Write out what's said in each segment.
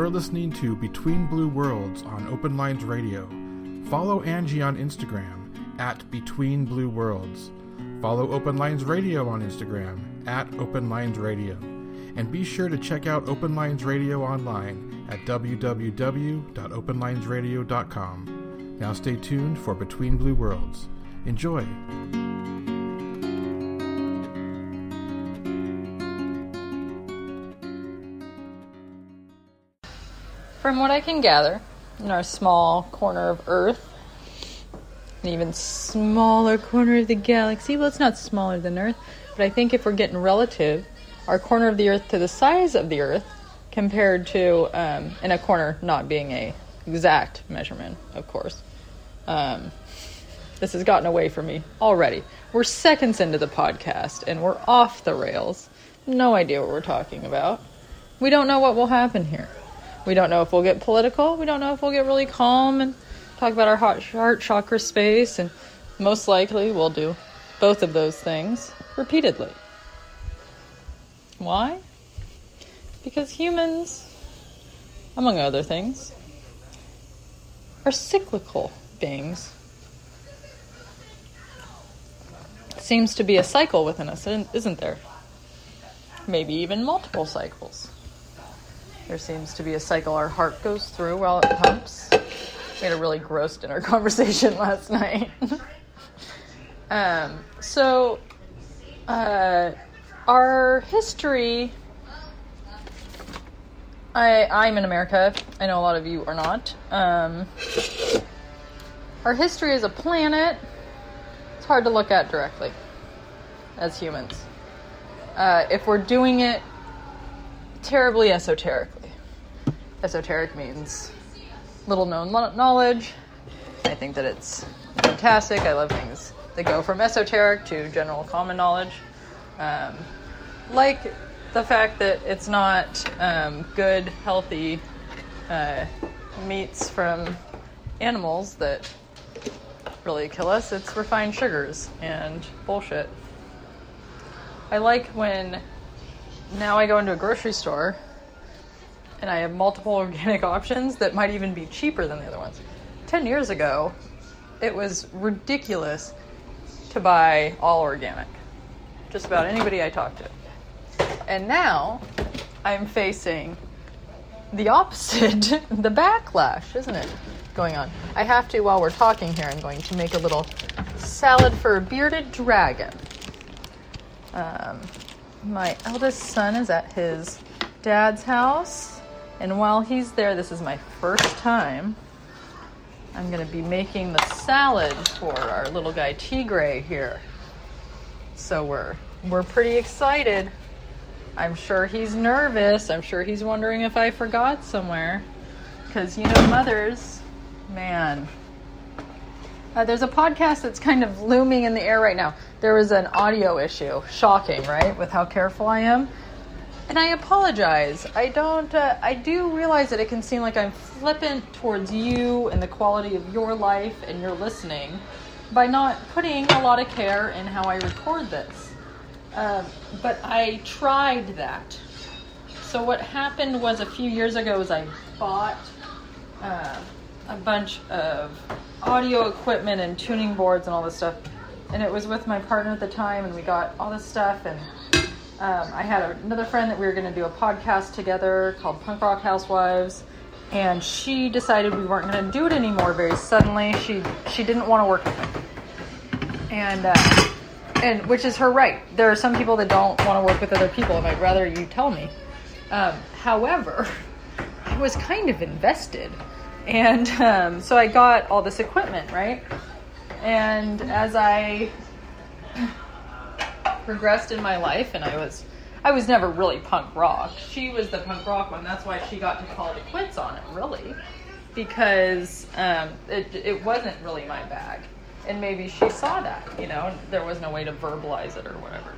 You're listening to Between Blue Worlds on Open Lines Radio. Follow Angie on Instagram at Between Blue Worlds. Follow Open Lines Radio on Instagram at Open Lines Radio. And be sure to check out Open Lines Radio online at www.openlinesradio.com. Now stay tuned for Between Blue Worlds. Enjoy! From what I can gather, in our small corner of Earth, an even smaller corner of the galaxy, well, it's not smaller than Earth, but I think if we're getting relative, our corner of the Earth to the size of the Earth, compared to, um, in a corner not being a exact measurement, of course. Um, this has gotten away from me already. We're seconds into the podcast and we're off the rails. No idea what we're talking about. We don't know what will happen here. We don't know if we'll get political. We don't know if we'll get really calm and talk about our heart, heart chakra space. And most likely we'll do both of those things repeatedly. Why? Because humans, among other things, are cyclical beings. Seems to be a cycle within us, isn't there? Maybe even multiple cycles. There seems to be a cycle our heart goes through while it pumps. We had a really gross dinner conversation last night. um, so, uh, our history. I, I'm in America. I know a lot of you are not. Um, our history as a planet, it's hard to look at directly as humans. Uh, if we're doing it terribly esoterically esoteric means little known knowledge. I think that it's fantastic. I love things that go from esoteric to general common knowledge. Um, like the fact that it's not um, good, healthy uh, meats from animals that really kill us, it's refined sugars and bullshit. I like when now I go into a grocery store and I have multiple organic options that might even be cheaper than the other ones. 10 years ago, it was ridiculous to buy all organic. Just about anybody I talked to. And now I'm facing the opposite, the backlash, isn't it? Going on. I have to, while we're talking here, I'm going to make a little salad for a bearded dragon. Um, my eldest son is at his dad's house and while he's there, this is my first time. I'm to be making the salad for our little guy Tigre here. So we're we're pretty excited. I'm sure he's nervous. I'm sure he's wondering if I forgot somewhere. Because, you know, mothers, man. Uh, there's a podcast that's kind of looming in the air right now. There was an audio issue. Shocking, right? With how careful I am. And I apologize. I don't, uh, I do realize that it can seem like I'm flippant towards you and the quality of your life and your listening by not putting a lot of care in how I record this. Uh, but I tried that. So what happened was a few years ago was I bought uh, a bunch of audio equipment and tuning boards and all this stuff. And it was with my partner at the time, and we got all this stuff and um, I had another friend that we were going to do a podcast together called Punk Rock Housewives, and she decided we weren't going to do it anymore very suddenly. She she didn't want to work with me, and uh, and which is her right. There are some people that don't want to work with other people, and I'd rather you tell me. Um, however, I was kind of invested, and um, so I got all this equipment right, and as I progressed in my life, and I was I was never really punk rock. She was the punk rock one. That's why she got to call it quits on it, really, because um, it it wasn't really my bag, and maybe she saw that. You know, there was no way to verbalize it or whatever.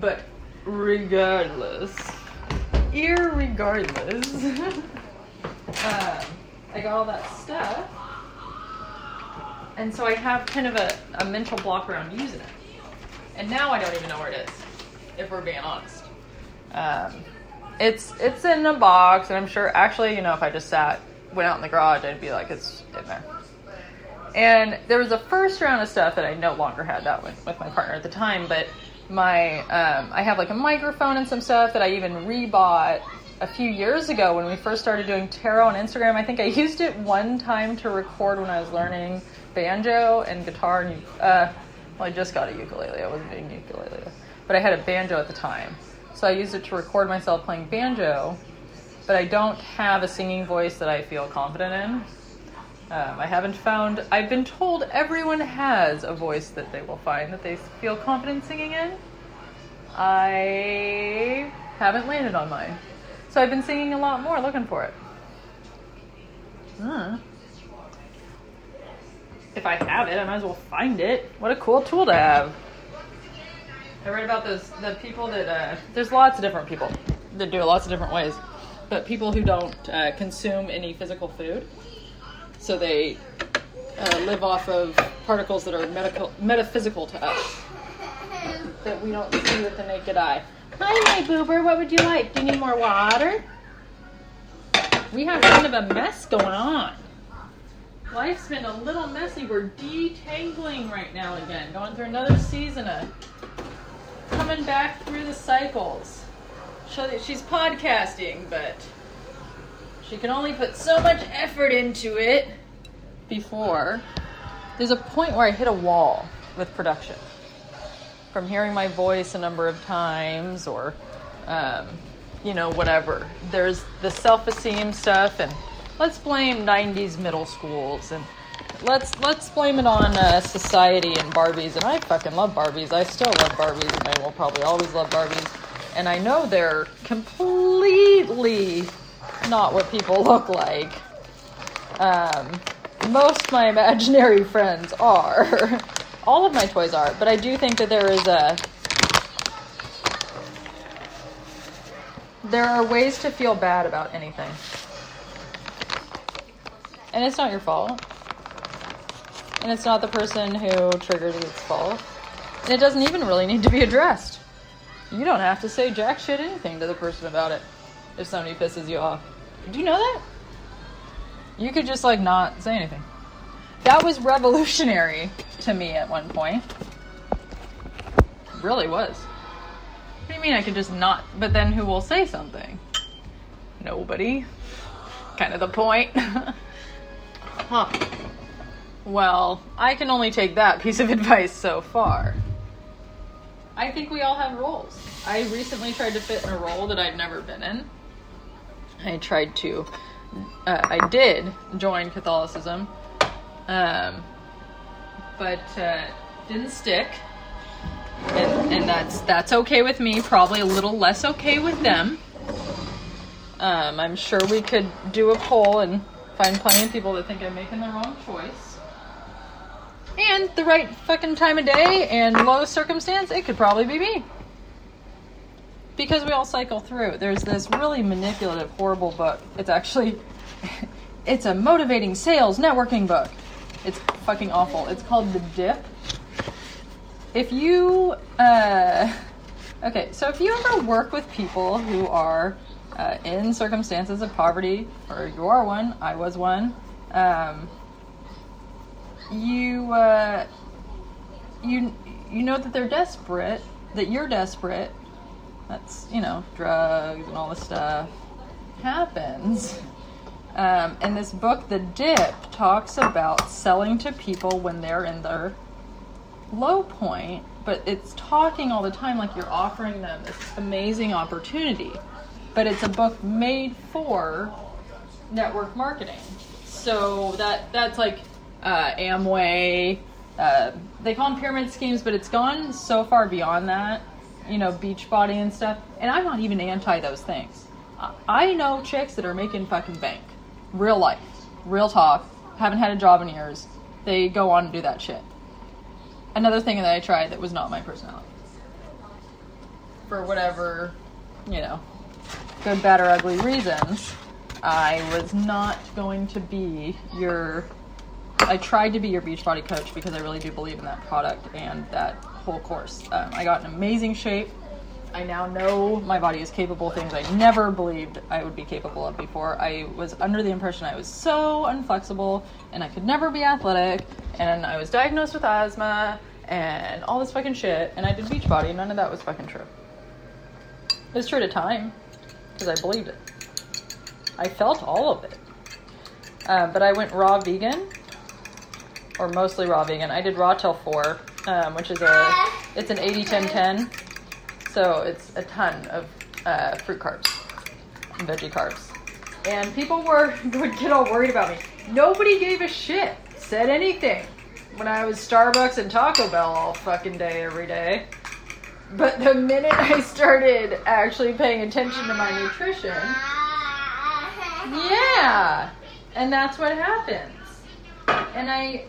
But regardless, irregardless, um, I got all that stuff, and so I have kind of a, a mental block around using it. And now I don't even know where it is, if we're being honest. Um, it's it's in a box, and I'm sure. Actually, you know, if I just sat, went out in the garage, I'd be like, it's in there. And there was a first round of stuff that I no longer had that with, with my partner at the time, but my um, I have like a microphone and some stuff that I even rebought a few years ago when we first started doing tarot on Instagram. I think I used it one time to record when I was learning banjo and guitar. And uh, well, I just got a ukulele. I wasn't doing ukulele, but I had a banjo at the time, so I used it to record myself playing banjo. But I don't have a singing voice that I feel confident in. Um, I haven't found. I've been told everyone has a voice that they will find that they feel confident singing in. I haven't landed on mine. So I've been singing a lot more, looking for it. Hmm. If I have it, I might as well find it. What a cool tool to have. I read about those the people that uh, there's lots of different people that do it lots of different ways, but people who don't uh, consume any physical food, so they uh, live off of particles that are medical metaphysical to us that we don't see with the naked eye. Hi, my boober. What would you like? Do you need more water? We have kind of a mess going on. Life's been a little messy. We're detangling right now again, going through another season of coming back through the cycles. She's podcasting, but she can only put so much effort into it before there's a point where I hit a wall with production from hearing my voice a number of times or um, you know whatever there's the self-esteem stuff and let's blame 90s middle schools and let's let's blame it on uh, society and barbies. And i fucking love barbies. I still love barbies and i will probably always love barbies. And i know they're completely not what people look like. Um, most my imaginary friends are. All of my toys are, but I do think that there is a there are ways to feel bad about anything. And it's not your fault. And it's not the person who triggered it's fault. And it doesn't even really need to be addressed. You don't have to say jack shit anything to the person about it if somebody pisses you off. Do you know that? You could just like not say anything. That was revolutionary to me at one point. Really was. What do you mean I could just not? But then who will say something? Nobody. Kind of the point. huh. Well, I can only take that piece of advice so far. I think we all have roles. I recently tried to fit in a role that I've never been in. I tried to, uh, I did join Catholicism um, but uh, didn't stick. And, and that's that's okay with me. Probably a little less okay with them. Um, I'm sure we could do a poll and find plenty of people that think I'm making the wrong choice. And the right fucking time of day and low circumstance, it could probably be me. Because we all cycle through. There's this really manipulative, horrible book. It's actually, it's a motivating sales networking book. It's fucking awful. It's called The Dip. If you, uh, okay, so if you ever work with people who are uh, in circumstances of poverty, or you are one, I was one, um, you, uh, you, you know that they're desperate, that you're desperate. That's, you know, drugs and all this stuff happens. Um, and this book, The Dip, talks about selling to people when they're in their low point, but it's talking all the time like you're offering them this amazing opportunity. But it's a book made for network marketing. So that that's like uh, Amway. Uh, they call them pyramid schemes, but it's gone so far beyond that. You know, Beachbody and stuff. And I'm not even anti those things. I know chicks that are making fucking bank real life, real talk, haven't had a job in years, they go on to do that shit. Another thing that I tried that was not my personality. For whatever, you know, good, bad, or ugly reasons, I was not going to be your. I tried to be your Beachbody coach because I really do believe in that product and that whole course. Um, I got in amazing shape. I now know my body is capable of things I never believed I would be capable of before. I was under the impression I was so unflexible and I could never be athletic, and I was diagnosed with asthma and all this fucking shit, and I did Beachbody, and none of that was fucking true. It's true a time because I believed it. I felt all of it. Uh, but I went raw vegan, or mostly raw vegan. I did raw till four, um, which is a it's an 80 10 10 so it's a ton of uh, fruit carbs and veggie carbs and people were would get all worried about me nobody gave a shit said anything when i was starbucks and taco bell all fucking day every day but the minute i started actually paying attention to my nutrition yeah and that's what happens. And i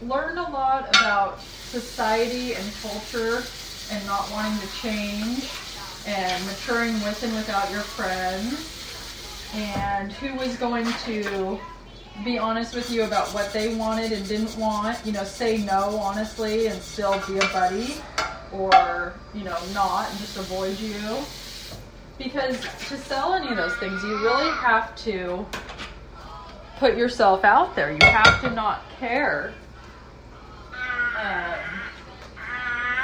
learned a lot about society and culture and not wanting to change and maturing with and without your friends. And who was going to be honest with you about what they wanted and didn't want you know say no honestly and still be a buddy or you know not and just avoid you. Because to sell any of those things you really have to put yourself out there. You have to not care um,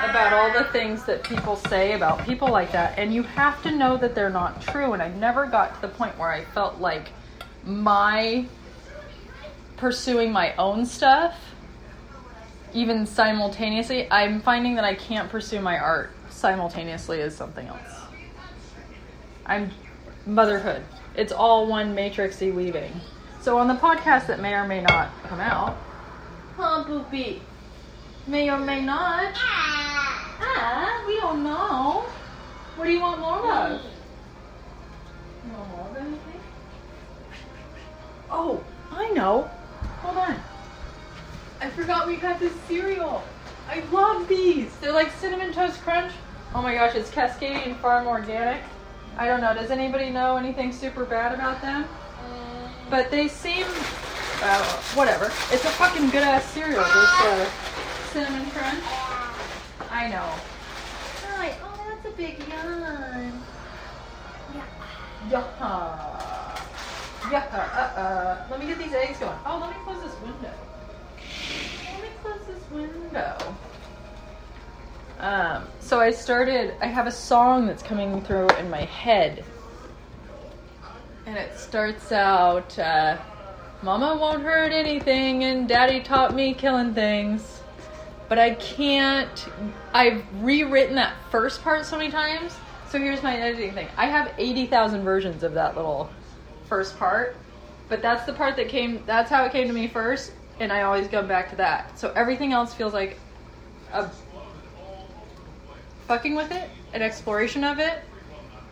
about all the things that people say about people like that, and you have to know that they're not true. And I never got to the point where I felt like my pursuing my own stuff, even simultaneously, I'm finding that I can't pursue my art simultaneously as something else. I'm motherhood. It's all one matrixy weaving. So on the podcast that may or may not come out, huh, Boopy? May or may not. Ah, we don't know. What do you want more of? You want more of anything? Oh, I know. Hold on. I forgot we got this cereal. I love these. They're like cinnamon toast crunch. Oh my gosh, it's Cascadian Farm Organic. I don't know. Does anybody know anything super bad about them? But they seem, uh, whatever. It's a fucking good ass cereal. This uh, cinnamon crunch. I know. Hi. Oh, that's a big yawn. Yeah. Yeah. Yeah. Uh, uh. Let me get these eggs going. Oh, let me close this window. Let me close this window. Um, so I started, I have a song that's coming through in my head. And it starts out, uh, Mama won't hurt anything, and Daddy taught me killing things. But I can't, I've rewritten that first part so many times. So here's my editing thing I have 80,000 versions of that little first part. But that's the part that came, that's how it came to me first. And I always go back to that. So everything else feels like a fucking with it, an exploration of it,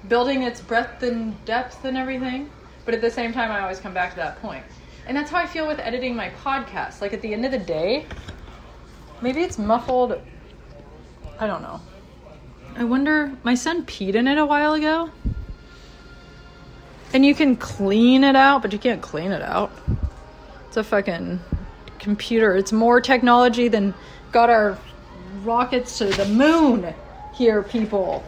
building its breadth and depth and everything. But at the same time, I always come back to that point. And that's how I feel with editing my podcast. Like at the end of the day, maybe it's muffled. I don't know. I wonder, my son peed in it a while ago. And you can clean it out, but you can't clean it out. It's a fucking computer. It's more technology than got our rockets to the moon here, people.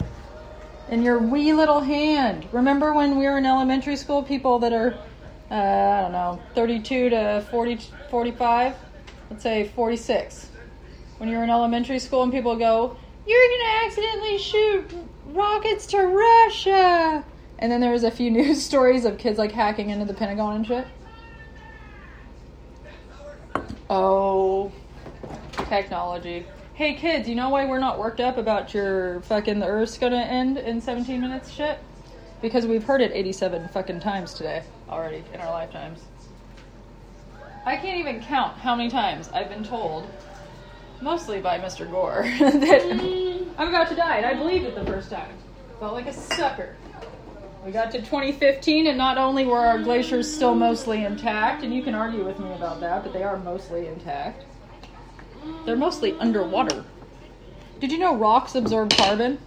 In your wee little hand. Remember when we were in elementary school, people that are, uh, I don't know, 32 to 40, 45? Let's say 46. When you were in elementary school and people go, You're going to accidentally shoot rockets to Russia. And then there was a few news stories of kids like hacking into the Pentagon and shit. Oh, technology. Hey kids, you know why we're not worked up about your fucking the Earth's gonna end in 17 minutes shit? Because we've heard it 87 fucking times today already in our lifetimes. I can't even count how many times I've been told, mostly by Mr. Gore, that mm. I'm about to die, and I believed it the first time. Felt like a sucker. We got to 2015, and not only were our glaciers still mostly intact, and you can argue with me about that, but they are mostly intact. They're mostly underwater. Did you know rocks absorb carbon?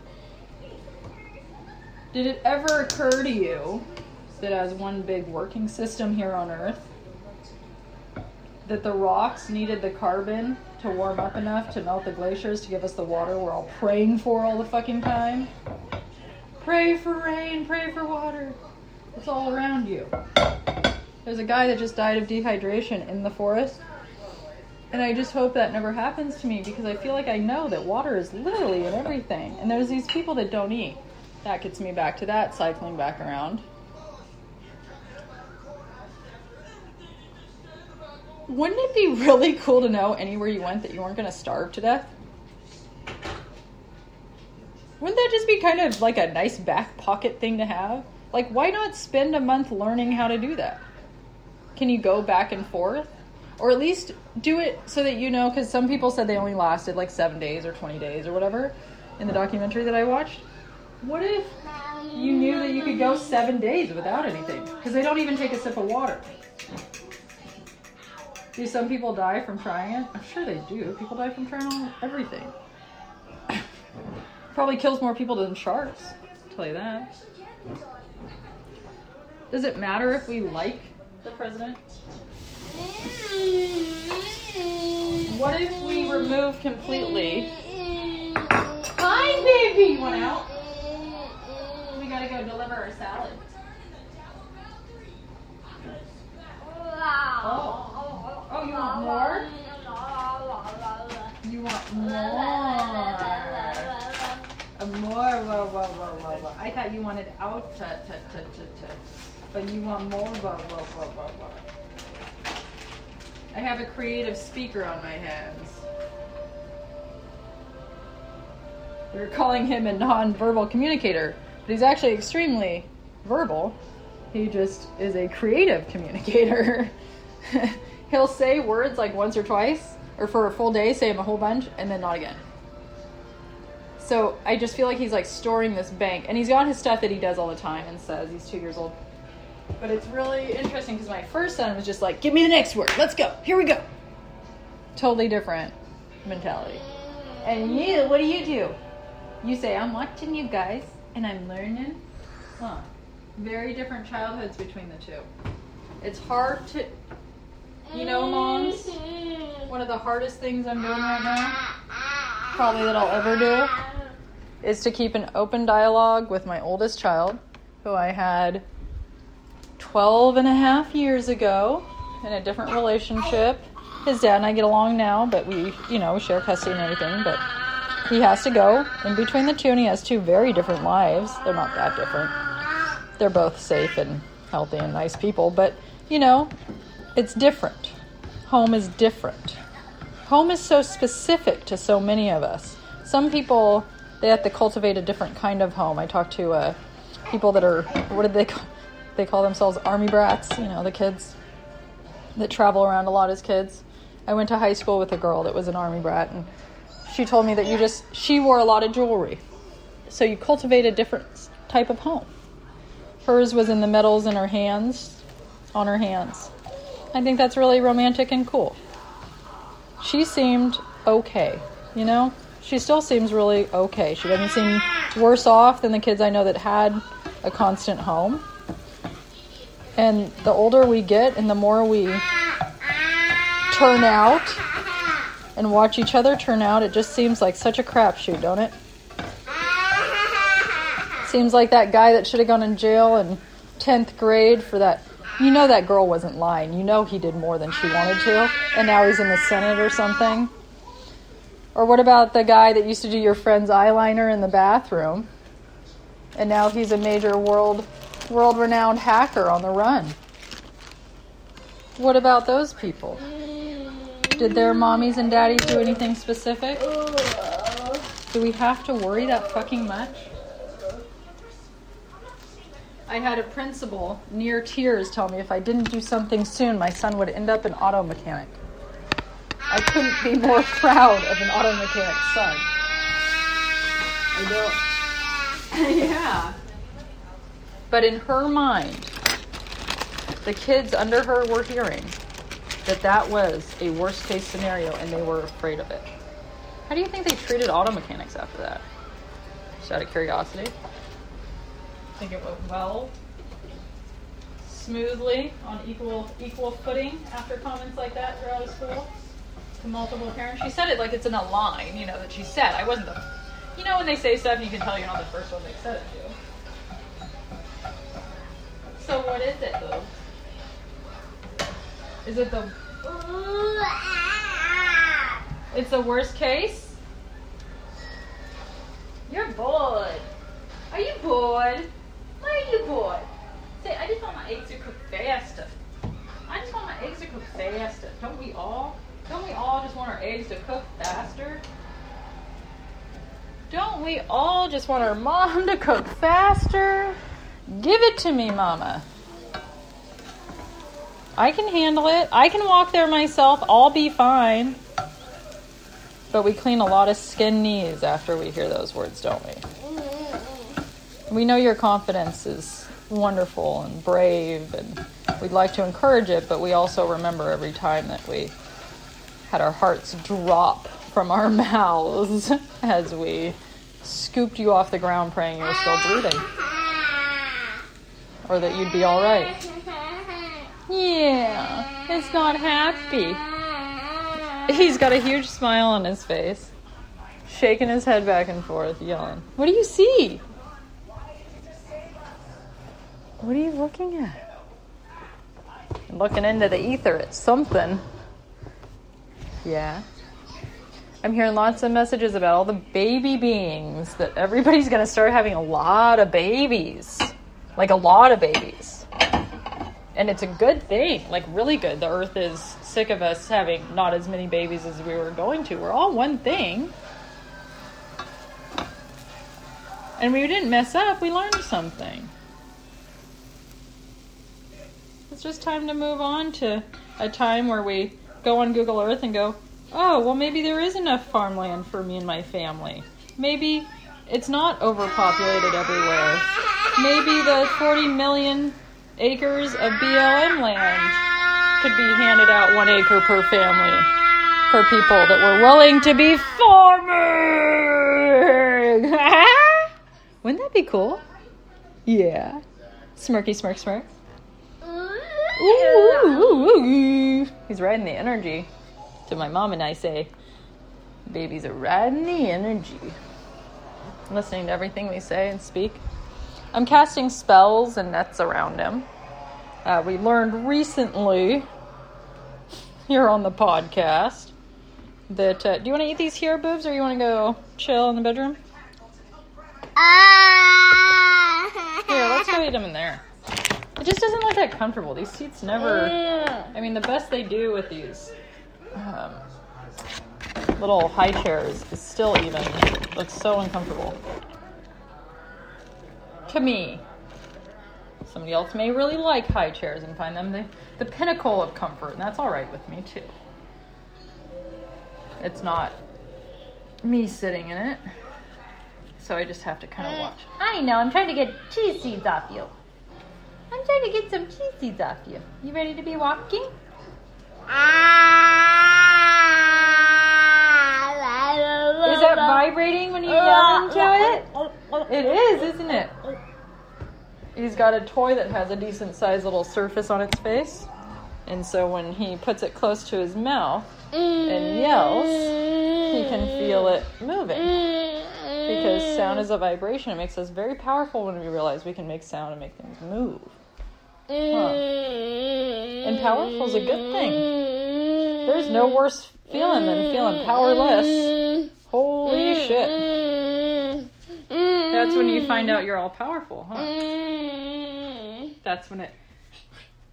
Did it ever occur to you that as one big working system here on Earth, that the rocks needed the carbon to warm up enough to melt the glaciers to give us the water we're all praying for all the fucking time. Pray for rain, pray for water. It's all around you. There's a guy that just died of dehydration in the forest. And I just hope that never happens to me because I feel like I know that water is literally in everything. And there's these people that don't eat. That gets me back to that, cycling back around. Wouldn't it be really cool to know anywhere you went that you weren't going to starve to death? Wouldn't that just be kind of like a nice back pocket thing to have? Like, why not spend a month learning how to do that? Can you go back and forth? Or at least do it so that you know, because some people said they only lasted like seven days or 20 days or whatever in the documentary that I watched. What if you knew that you could go seven days without anything? Because they don't even take a sip of water. Do some people die from trying it? I'm sure they do. People die from trying everything. Probably kills more people than sharks. I'll tell you that. Does it matter if we like the president? What if we remove completely? Hi, baby. You want out? We gotta go deliver our salad. Oh. Oh, you want more? You want more? More, whoa, whoa, whoa, whoa, whoa. I thought you wanted out, t- t- t- t- t. but you want more, whoa, whoa, whoa, whoa, whoa. I have a creative speaker on my hands. They're calling him a non-verbal communicator, but he's actually extremely verbal. He just is a creative communicator. He'll say words like once or twice, or for a full day, say them a whole bunch, and then not again. So I just feel like he's like storing this bank, and he's got his stuff that he does all the time and says he's two years old. But it's really interesting because my first son was just like, "Give me the next word. Let's go. Here we go." Totally different mentality. And you, what do you do? You say, "I'm watching you guys and I'm learning." Huh. Very different childhoods between the two. It's hard to, you know, moms. One of the hardest things I'm doing right now, probably that I'll ever do, is to keep an open dialogue with my oldest child, who I had 12 and a half years ago in a different relationship. His dad and I get along now, but we, you know, share custody and everything, but he has to go in between the two, and he has two very different lives. They're not that different. They're both safe and healthy and nice people, but, you know, it's different. Home is different. Home is so specific to so many of us. Some people, they have to cultivate a different kind of home. I talk to uh, people that are, what did they call, they call themselves army brats, you know, the kids that travel around a lot as kids. I went to high school with a girl that was an army brat, and she told me that you just, she wore a lot of jewelry. So you cultivate a different type of home. Hers was in the medals in her hands, on her hands. I think that's really romantic and cool. She seemed okay, you know? She still seems really okay. She doesn't seem worse off than the kids I know that had a constant home. And the older we get and the more we turn out and watch each other turn out, it just seems like such a crapshoot, don't it? Seems like that guy that should have gone in jail in 10th grade for that. You know that girl wasn't lying. You know he did more than she wanted to, and now he's in the Senate or something. Or what about the guy that used to do your friend's eyeliner in the bathroom, and now he's a major world world renowned hacker on the run? What about those people? Did their mommies and daddies do anything specific? Do we have to worry that fucking much? I had a principal near tears tell me if I didn't do something soon, my son would end up an auto mechanic. I couldn't be more proud of an auto mechanic son. I don't. yeah. But in her mind, the kids under her were hearing that that was a worst case scenario and they were afraid of it. How do you think they treated auto mechanics after that? Just out of curiosity. I think it went well? smoothly on equal equal footing after comments like that throughout school to multiple parents. She said it like it's in a line, you know, that she said. I wasn't the, you know, when they say stuff, you can tell you're not the first one they said it to. So what is it though? Is it the? It's the worst case. You're bored. Are you bored? Why are you bored? Say, I just want my eggs to cook faster. I just want my eggs to cook faster. Don't we all? Don't we all just want our eggs to cook faster? Don't we all just want our mom to cook faster? Give it to me, mama. I can handle it. I can walk there myself. I'll be fine. But we clean a lot of skin knees after we hear those words, don't we? We know your confidence is wonderful and brave, and we'd like to encourage it, but we also remember every time that we had our hearts drop from our mouths as we scooped you off the ground praying you were still breathing or that you'd be all right. Yeah, it's not happy. He's got a huge smile on his face, shaking his head back and forth, yelling. What do you see? What are you looking at? I'm looking into the ether at something. Yeah. I'm hearing lots of messages about all the baby beings that everybody's going to start having a lot of babies. Like a lot of babies. And it's a good thing, like really good. The earth is sick of us having not as many babies as we were going to. We're all one thing. And we didn't mess up, we learned something. It's just time to move on to a time where we go on Google Earth and go, oh, well, maybe there is enough farmland for me and my family. Maybe it's not overpopulated everywhere. Maybe the 40 million acres of BLM land could be handed out one acre per family for people that were willing to be farming. Wouldn't that be cool? Yeah. Smirky, smirk, smirk. Ooh, ooh, ooh, He's riding the energy. To my mom and I say, babies are riding the energy. Listening to everything we say and speak. I'm casting spells and nets around him. Uh, we learned recently here on the podcast that. Uh, do you want to eat these here, boobs, or you want to go chill in the bedroom? Here, let's go eat them in there. It just doesn't look that comfortable. These seats never. I mean, the best they do with these um, little high chairs is still even looks so uncomfortable. To me. Somebody else may really like high chairs and find them the, the pinnacle of comfort, and that's all right with me too. It's not me sitting in it, so I just have to kind of watch. I know, I'm trying to get cheese seeds off you. I'm trying to get some cheese seeds off you. You ready to be walking? Is that vibrating when you yell into it? It is, isn't it? He's got a toy that has a decent sized little surface on its face. And so when he puts it close to his mouth and yells, he can feel it moving. Because sound is a vibration. It makes us very powerful when we realize we can make sound and make things move. Huh. And powerful is a good thing. There's no worse feeling than feeling powerless. Holy shit. That's when you find out you're all powerful, huh? That's when it.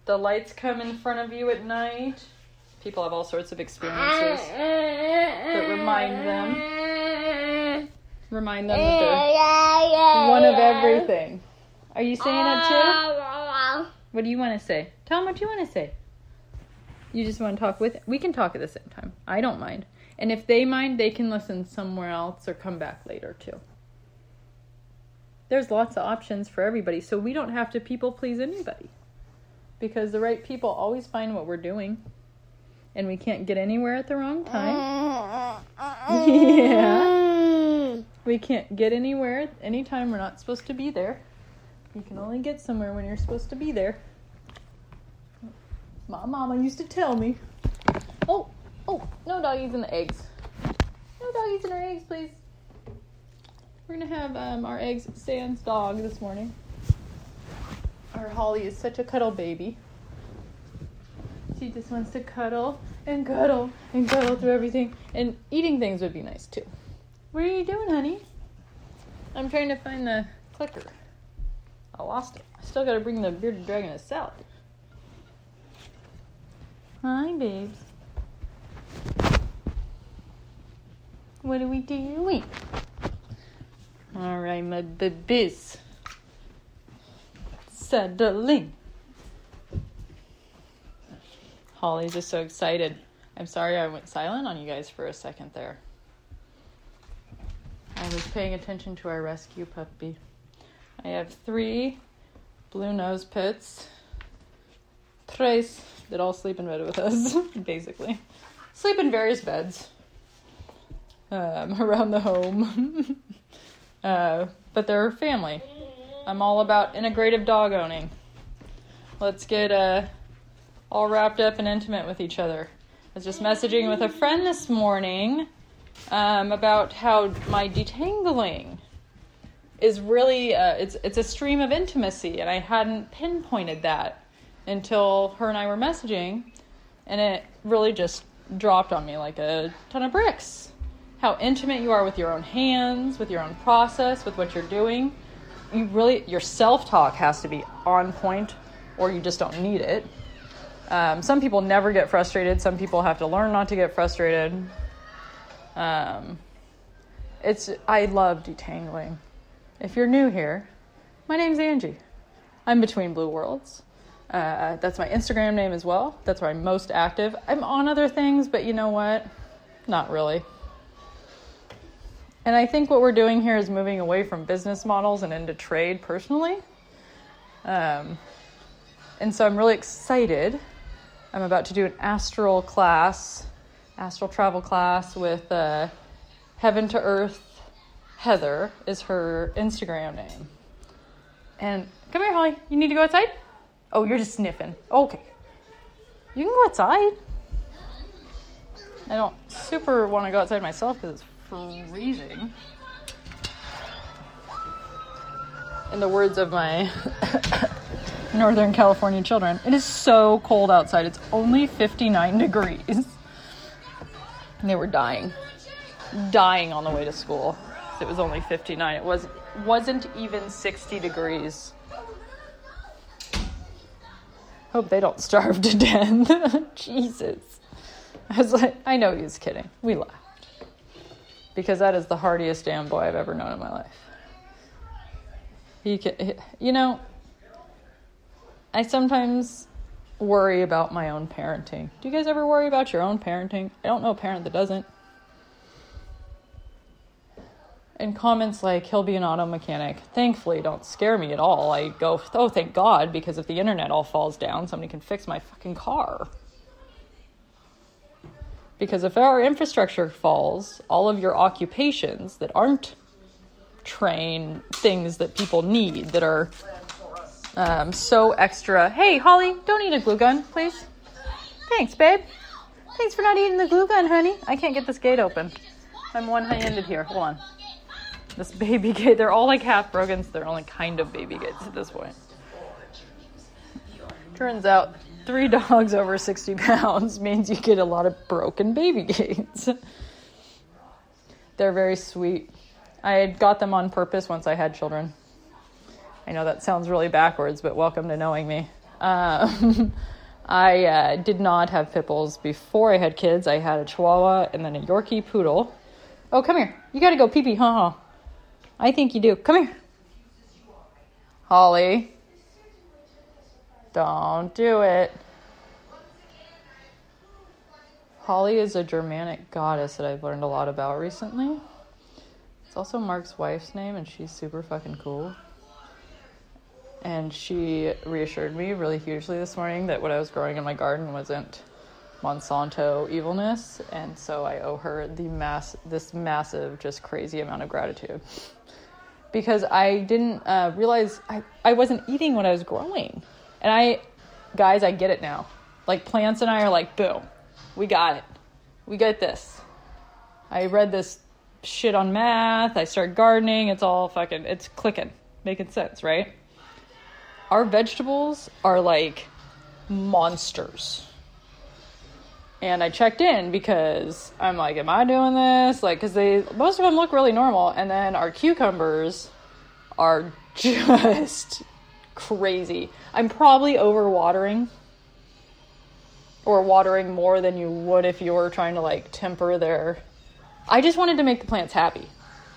The lights come in front of you at night. People have all sorts of experiences that remind them. Remind them that they're one of everything. Are you saying it too? What do you want to say? Tell them what you want to say. You just want to talk with. We can talk at the same time. I don't mind. And if they mind, they can listen somewhere else or come back later too. There's lots of options for everybody, so we don't have to people please anybody. Because the right people always find what we're doing. And we can't get anywhere at the wrong time. yeah. We can't get anywhere anytime we're not supposed to be there. You can only get somewhere when you're supposed to be there. My mama used to tell me. Oh, oh, no doggies in the eggs. No doggies in our eggs, please. We're gonna have um, our eggs at Stan's dog this morning. Our Holly is such a cuddle baby. She just wants to cuddle and cuddle and cuddle through everything. And eating things would be nice too. What are you doing, honey? I'm trying to find the clicker. Oh, I lost it. I still gotta bring the bearded dragon a salad. Hi, babes. What are we doing? All right, my babies. Settling. Holly's just so excited. I'm sorry I went silent on you guys for a second there. I was paying attention to our rescue puppy. I have three blue nose pits. Tres that all sleep in bed with us, basically. Sleep in various beds um, around the home. uh, but they're family. I'm all about integrative dog owning. Let's get uh, all wrapped up and intimate with each other. I was just messaging with a friend this morning um, about how my detangling is really uh, it's it's a stream of intimacy, and I hadn't pinpointed that until her and I were messaging, and it really just dropped on me like a ton of bricks. How intimate you are with your own hands, with your own process, with what you're doing. You really your self talk has to be on point, or you just don't need it. Um, some people never get frustrated. Some people have to learn not to get frustrated. Um, it's I love detangling. If you're new here, my name's Angie. I'm between blue worlds. Uh, that's my Instagram name as well. That's where I'm most active. I'm on other things, but you know what? Not really. And I think what we're doing here is moving away from business models and into trade personally. Um, and so I'm really excited. I'm about to do an astral class, astral travel class with uh, Heaven to Earth Heather is her Instagram name. And come here, Holly. You need to go outside? Oh, you're just sniffing. Okay. You can go outside. I don't super want to go outside myself because it's freezing. In the words of my Northern California children, it is so cold outside. It's only 59 degrees. And they were dying. Dying on the way to school. It was only 59. It was wasn't even 60 degrees. Hope they don't starve to death. Jesus. I was like, I know he was kidding. We laughed. Because that is the hardiest damn boy I've ever known in my life. He can, you know, I sometimes worry about my own parenting. Do you guys ever worry about your own parenting? I don't know a parent that doesn't. And comments like, he'll be an auto mechanic, thankfully don't scare me at all. I go, oh, thank God, because if the internet all falls down, somebody can fix my fucking car. Because if our infrastructure falls, all of your occupations that aren't train things that people need that are um, so extra. Hey, Holly, don't eat a glue gun, please. Thanks, babe. Thanks for not eating the glue gun, honey. I can't get this gate open. I'm one handed here. Hold on. This baby gate, they're all like half broken, so they're only kind of baby gates at this point. Turns out, three dogs over 60 pounds means you get a lot of broken baby gates. they're very sweet. I got them on purpose once I had children. I know that sounds really backwards, but welcome to knowing me. Um, I uh, did not have pit bulls before I had kids. I had a Chihuahua and then a Yorkie Poodle. Oh, come here. You gotta go pee pee, huh? I think you do. Come here. Holly. Don't do it. Holly is a Germanic goddess that I've learned a lot about recently. It's also Mark's wife's name, and she's super fucking cool. And she reassured me really hugely this morning that what I was growing in my garden wasn't Monsanto evilness, and so I owe her the mass this massive, just crazy amount of gratitude because I didn't uh, realize I, I wasn't eating what I was growing, and I, guys, I get it now. Like plants and I are like, boom, we got it. We got this. I read this shit on math. I start gardening. It's all fucking, it's clicking, making sense, right? Our vegetables are like monsters. And I checked in because I'm like, am I doing this? Like, because they, most of them look really normal. And then our cucumbers are just crazy. I'm probably over watering or watering more than you would if you were trying to like temper their I just wanted to make the plants happy.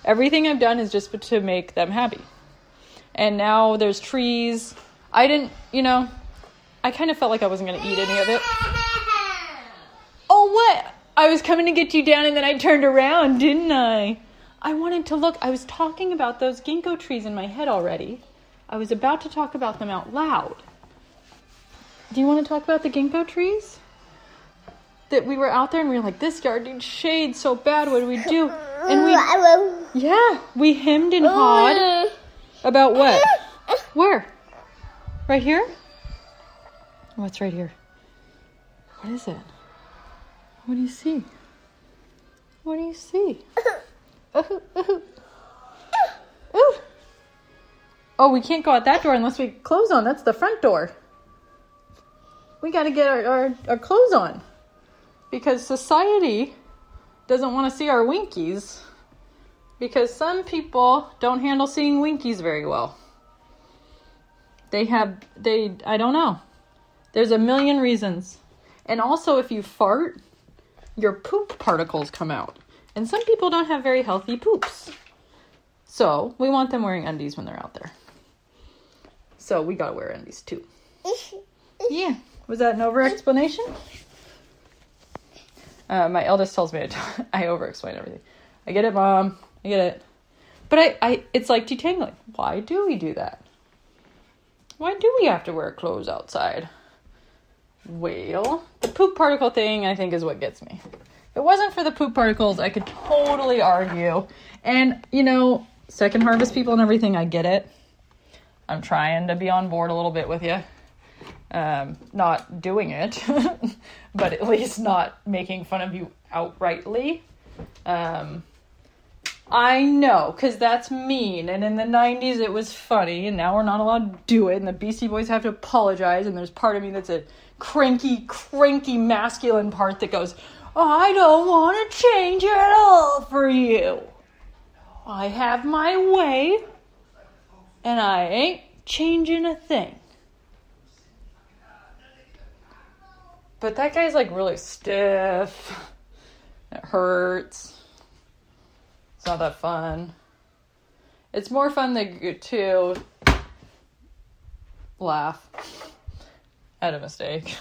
Everything I've done is just to make them happy. And now there's trees. I didn't, you know, I kind of felt like I wasn't going to eat any of it. Oh, what? I was coming to get you down and then I turned around, didn't I? I wanted to look. I was talking about those ginkgo trees in my head already. I was about to talk about them out loud. Do you want to talk about the ginkgo trees? That we were out there and we were like, this yard needs shade so bad. What do we do? And we, yeah, we hemmed and hawed about what? Where? Right here? What's right here? What is it? What do you see? What do you see? Ooh. Oh, we can't go out that door unless we close on. That's the front door. We got to get our, our, our clothes on because society doesn't want to see our winkies because some people don't handle seeing winkies very well. They have, they, I don't know. There's a million reasons. And also, if you fart, your poop particles come out. And some people don't have very healthy poops. So, we want them wearing undies when they're out there. So, we gotta wear undies too. Yeah. Was that an over explanation? Uh, my eldest tells me I, I over explain everything. I get it, mom. I get it. But I, I, it's like detangling. Why do we do that? Why do we have to wear clothes outside? Well, the poop particle thing, I think, is what gets me. If it wasn't for the poop particles, I could totally argue. And, you know, second harvest people and everything, I get it. I'm trying to be on board a little bit with you. Um, not doing it, but at least not making fun of you outrightly. Um, I know, because that's mean. And in the 90s, it was funny, and now we're not allowed to do it. And the Beastie Boys have to apologize. And there's part of me that's a cranky, cranky masculine part that goes, I don't want to change at all for you. I have my way, and I ain't changing a thing. But that guy's like really stiff. It hurts. It's not that fun. It's more fun to, to laugh at a mistake.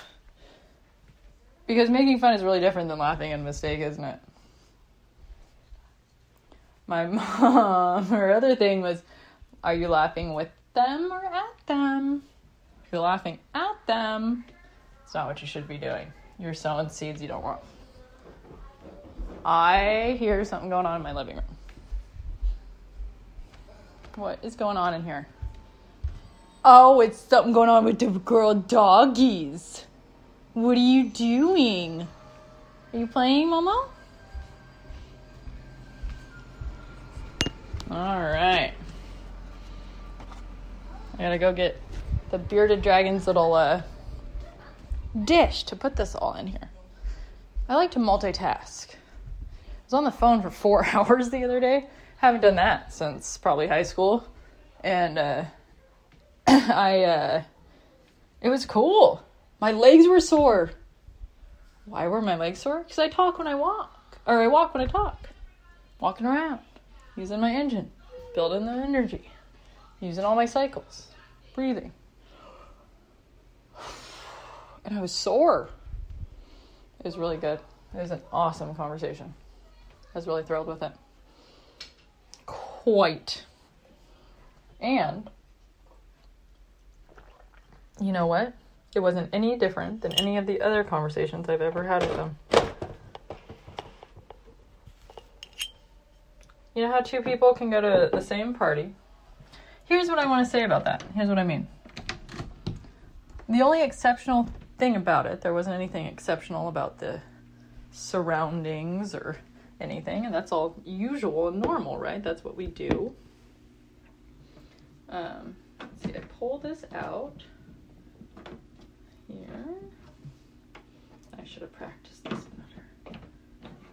Because making fun is really different than laughing at a mistake, isn't it? My mom, her other thing was, are you laughing with them or at them? If you're laughing at them, it's not what you should be doing. You're sowing seeds you don't want. I hear something going on in my living room. What is going on in here? Oh, it's something going on with the girl doggies. What are you doing? Are you playing, Momo? All right. I gotta go get the bearded dragon's little uh, dish to put this all in here. I like to multitask. I was on the phone for four hours the other day. Haven't done that since probably high school, and uh, I uh, it was cool. My legs were sore. Why were my legs sore? Because I talk when I walk, or I walk when I talk. Walking around, using my engine, building the energy, using all my cycles, breathing. And I was sore. It was really good. It was an awesome conversation. I was really thrilled with it. Quite. And you know what? It wasn't any different than any of the other conversations I've ever had with them. You know how two people can go to the same party? Here's what I want to say about that. Here's what I mean. The only exceptional thing about it. There wasn't anything exceptional about the surroundings or anything, and that's all usual and normal, right? That's what we do. Um, see, I pull this out here. I should have practiced this better.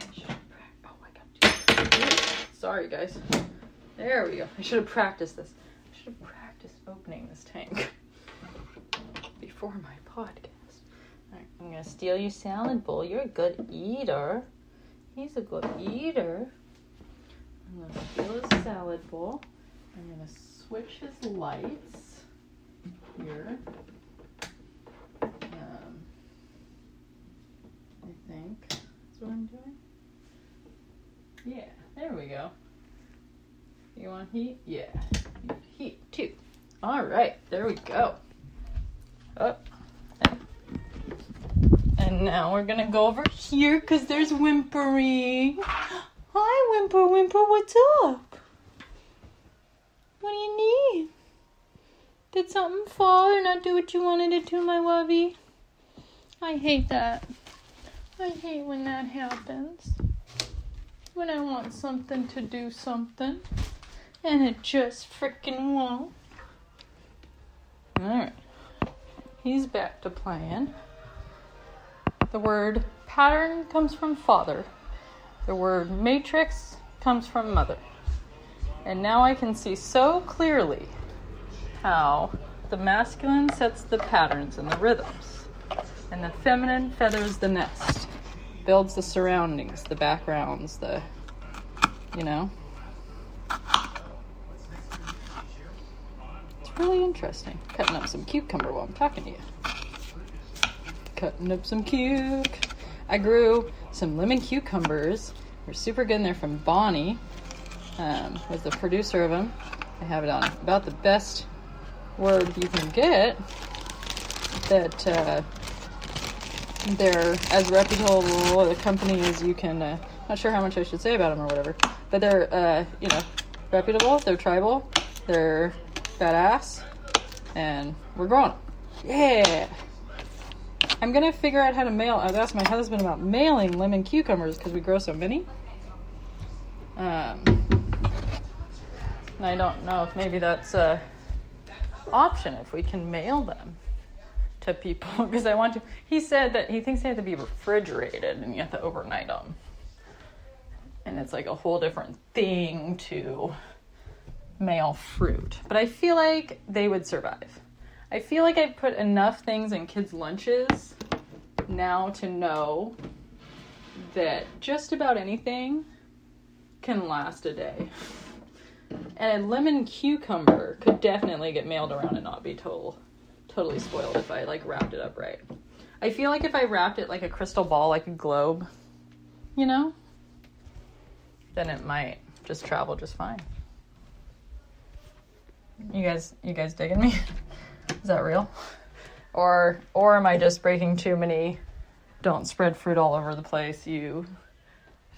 I should have prac- Oh, I got Sorry, guys. There we go. I should have practiced this. I should have practiced opening this tank before my podcast. I'm gonna steal your salad bowl. You're a good eater. He's a good eater. I'm gonna steal his salad bowl. I'm gonna switch his lights here. Um, I think that's what I'm doing. Yeah, there we go. You want heat? Yeah, heat too. All right, there we go. Up. And now we're gonna go over here because there's whimpering. Hi, Whimper, Whimper, what's up? What do you need? Did something fall or not do what you wanted it to, my lovey? I hate that. I hate when that happens. When I want something to do something and it just freaking won't. Alright. He's back to playing. The word pattern comes from father. The word matrix comes from mother. And now I can see so clearly how the masculine sets the patterns and the rhythms, and the feminine feathers the nest, builds the surroundings, the backgrounds, the, you know. It's really interesting. Cutting up some cucumber while I'm talking to you. Cutting up some cuke. I grew some lemon cucumbers. They're super good. And they're from Bonnie. Um, was the producer of them. I have it on about the best word you can get. That uh, they're as reputable a company as you can. Uh, not sure how much I should say about them or whatever, but they're uh, you know reputable. They're tribal. They're badass, and we're growing. Yeah. I'm gonna figure out how to mail. I've asked my husband about mailing lemon cucumbers because we grow so many. Um, I don't know if maybe that's a option if we can mail them to people because I want to. He said that he thinks they have to be refrigerated and you have to overnight them, and it's like a whole different thing to mail fruit. But I feel like they would survive. I feel like I've put enough things in kids' lunches now to know that just about anything can last a day. And a lemon cucumber could definitely get mailed around and not be total, totally spoiled if I like wrapped it up right. I feel like if I wrapped it like a crystal ball, like a globe, you know, then it might just travel just fine. You guys, you guys digging me? Is that real? Or, or am I just breaking too many? Don't spread fruit all over the place, you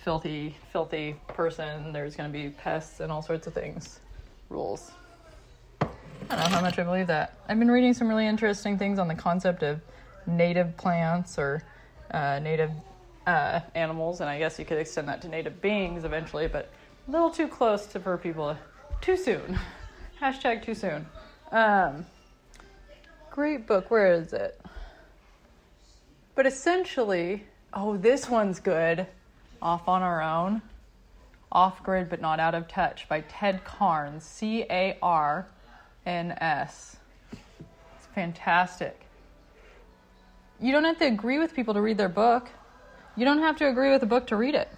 filthy, filthy person. There's going to be pests and all sorts of things. Rules. I don't know how much I believe that. I've been reading some really interesting things on the concept of native plants or uh, native uh, animals, and I guess you could extend that to native beings eventually, but a little too close to for people. Too soon. Hashtag too soon. Um, great book. Where is it? But essentially, oh, this one's good. Off on Our Own, Off Grid But Not Out of Touch by Ted Carns, C A R N S. It's fantastic. You don't have to agree with people to read their book. You don't have to agree with a book to read it.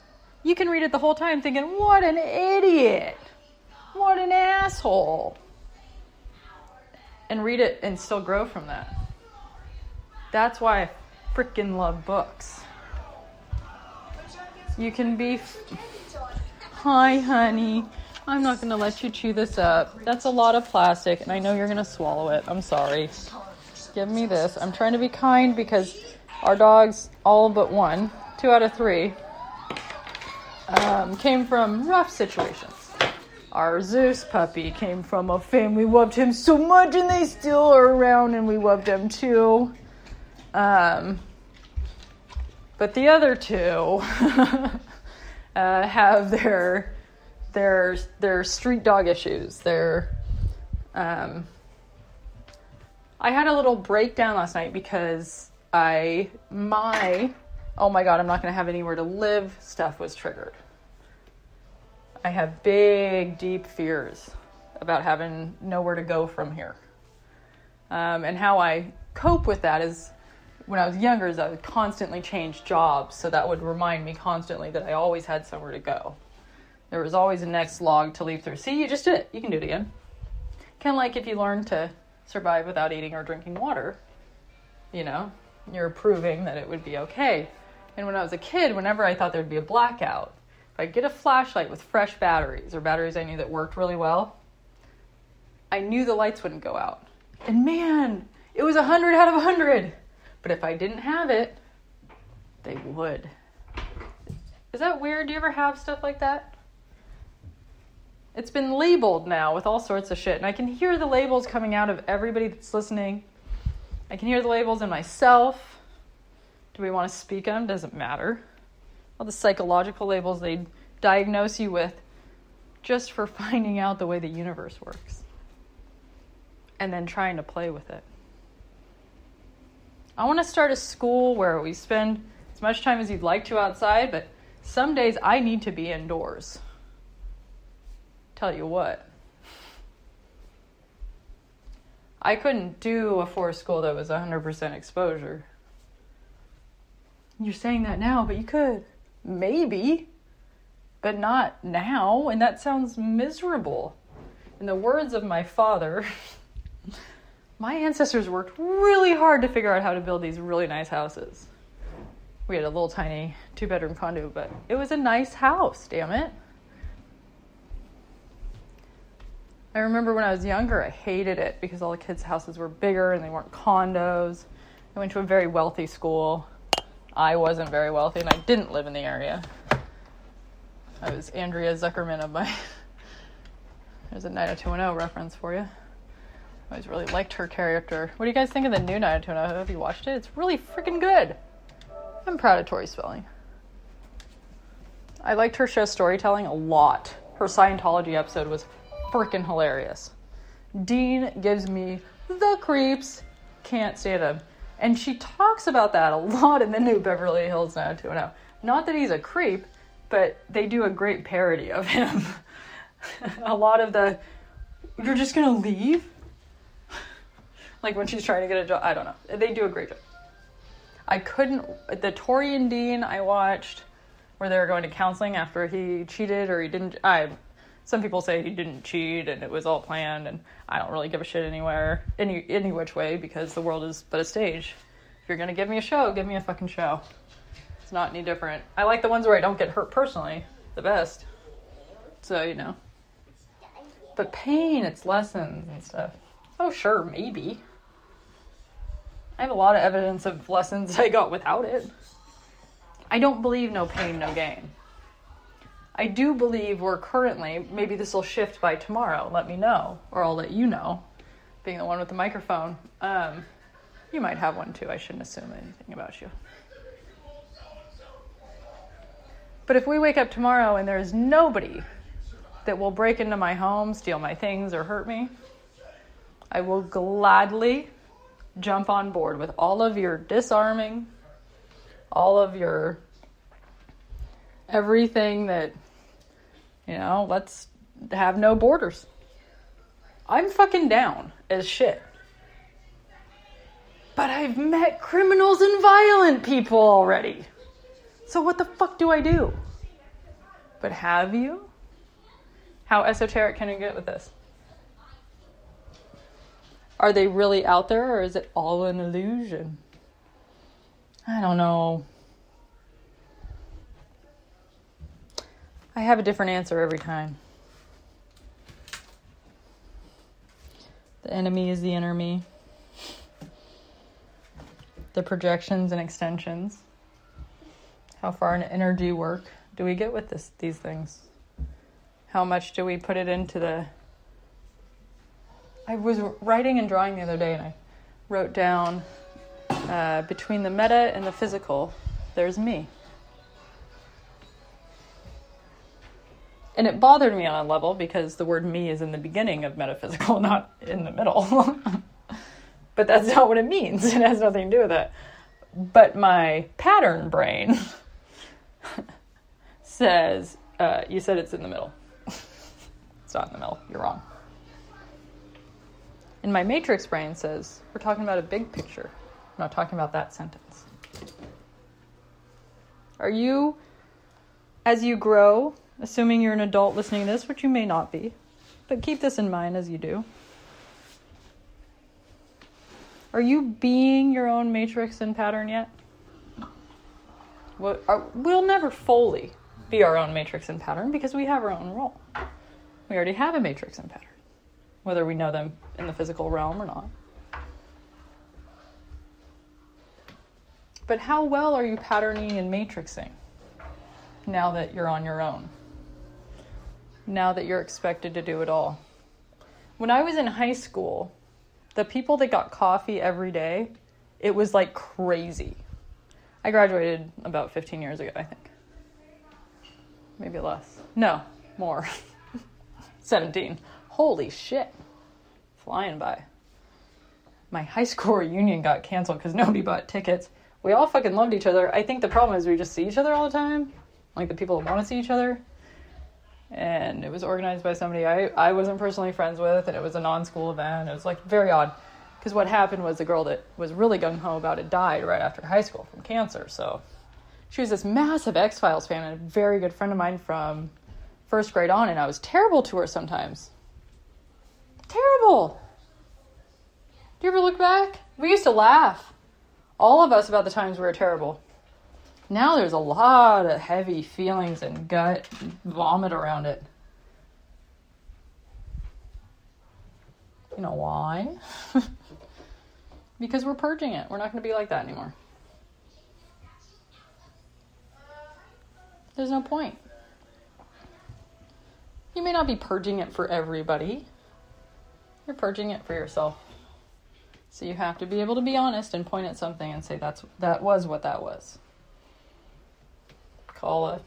You can read it the whole time thinking, what an idiot! What an asshole! And read it and still grow from that. That's why I freaking love books. You can be. F- Hi, honey. I'm not going to let you chew this up. That's a lot of plastic, and I know you're going to swallow it. I'm sorry. Give me this. I'm trying to be kind because our dogs, all but one, two out of three, um, came from rough situations. Our Zeus puppy came from a family We loved him so much, and they still are around, and we loved him too. Um, but the other two uh, have their their their street dog issues. Their um, I had a little breakdown last night because I my oh my god I'm not going to have anywhere to live stuff was triggered. I have big deep fears about having nowhere to go from here. Um, and how I cope with that is when I was younger is I would constantly change jobs, so that would remind me constantly that I always had somewhere to go. There was always a next log to leap through. See, you just did it. You can do it again. Kind of like if you learn to survive without eating or drinking water, you know, you're proving that it would be okay. And when I was a kid, whenever I thought there'd be a blackout, if I get a flashlight with fresh batteries or batteries I knew that worked really well, I knew the lights wouldn't go out. And man, it was 100 out of 100. But if I didn't have it, they would. Is that weird? Do you ever have stuff like that? It's been labeled now with all sorts of shit, and I can hear the labels coming out of everybody that's listening. I can hear the labels in myself. Do we want to speak them? Doesn't matter. All the psychological labels they diagnose you with just for finding out the way the universe works and then trying to play with it. I want to start a school where we spend as much time as you'd like to outside, but some days I need to be indoors. Tell you what. I couldn't do a forest school that was 100% exposure. You're saying that now, but you could. Maybe. But not now, and that sounds miserable. In the words of my father, my ancestors worked really hard to figure out how to build these really nice houses. We had a little tiny two bedroom condo, but it was a nice house, damn it. I remember when I was younger, I hated it because all the kids' houses were bigger and they weren't condos. I went to a very wealthy school. I wasn't very wealthy and I didn't live in the area. I was Andrea Zuckerman of my. There's a 90210 reference for you. I always really liked her character. What do you guys think of the new 90210? Have you watched it? It's really freaking good. I'm proud of Tori Spelling. I liked her show storytelling a lot. Her Scientology episode was freaking hilarious. Dean gives me the creeps. Can't stand him. And she talks about that a lot in the new Beverly Hills 90210. Not that he's a creep, but they do a great parody of him. a lot of the, you're just gonna leave? like when she's trying to get a job. I don't know. They do a great job. I couldn't. The Tori and Dean I watched, where they were going to counseling after he cheated or he didn't. I. Some people say he didn't cheat and it was all planned, and I don't really give a shit anywhere, any any which way, because the world is but a stage. If you're gonna give me a show, give me a fucking show. It's not any different. I like the ones where I don't get hurt personally, the best. So you know. But pain, it's lessons and stuff. Oh sure, maybe. I have a lot of evidence of lessons I got without it. I don't believe no pain, no gain. I do believe we're currently, maybe this will shift by tomorrow, let me know, or I'll let you know, being the one with the microphone. Um, you might have one too, I shouldn't assume anything about you. But if we wake up tomorrow and there's nobody that will break into my home, steal my things, or hurt me, I will gladly jump on board with all of your disarming, all of your everything that, you know, let's have no borders. I'm fucking down as shit. But I've met criminals and violent people already. So what the fuck do I do? But have you? How esoteric can you get with this? Are they really out there or is it all an illusion? I don't know. I have a different answer every time. The enemy is the inner me. The projections and extensions. How far in energy work do we get with this these things? How much do we put it into the I was writing and drawing the other day and I wrote down Uh, between the meta and the physical, there's me. And it bothered me on a level because the word me is in the beginning of metaphysical, not in the middle. but that's not what it means. It has nothing to do with it. But my pattern brain says, uh, you said it's in the middle. it's not in the middle. You're wrong. And my matrix brain says, we're talking about a big picture. I'm not talking about that sentence. Are you, as you grow, assuming you're an adult listening to this, which you may not be, but keep this in mind as you do. Are you being your own matrix and pattern yet? We'll never fully be our own matrix and pattern because we have our own role. We already have a matrix and pattern, whether we know them in the physical realm or not. But how well are you patterning and matrixing now that you're on your own? Now that you're expected to do it all? When I was in high school, the people that got coffee every day, it was like crazy. I graduated about 15 years ago, I think. Maybe less. No, more. 17. Holy shit. Flying by. My high school reunion got canceled because nobody bought tickets we all fucking loved each other. I think the problem is we just see each other all the time, like the people that want to see each other. And it was organized by somebody I, I wasn't personally friends with, and it was a non school event. It was like very odd. Because what happened was the girl that was really gung ho about it died right after high school from cancer. So she was this massive X Files fan and a very good friend of mine from first grade on, and I was terrible to her sometimes. Terrible. Do you ever look back? We used to laugh all of us about the times we were terrible. Now there's a lot of heavy feelings and gut vomit around it. You know why? because we're purging it. We're not going to be like that anymore. There's no point. You may not be purging it for everybody. You're purging it for yourself. So you have to be able to be honest and point at something and say that's that was what that was. Call a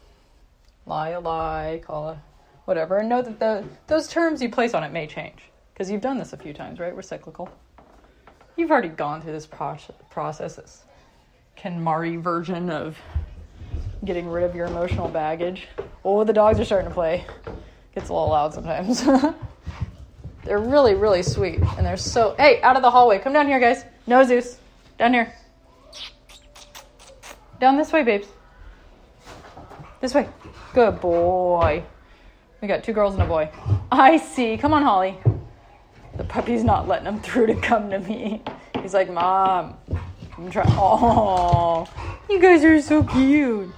lie a lie, call a whatever, and know that the those terms you place on it may change because you've done this a few times, right? We're cyclical. You've already gone through this process, this KonMari version of getting rid of your emotional baggage. Oh, the dogs are starting to play. Gets a little loud sometimes. They're really, really sweet. And they're so. Hey, out of the hallway. Come down here, guys. No, Zeus. Down here. Down this way, babes. This way. Good boy. We got two girls and a boy. I see. Come on, Holly. The puppy's not letting him through to come to me. He's like, Mom, I'm trying. Oh, you guys are so cute.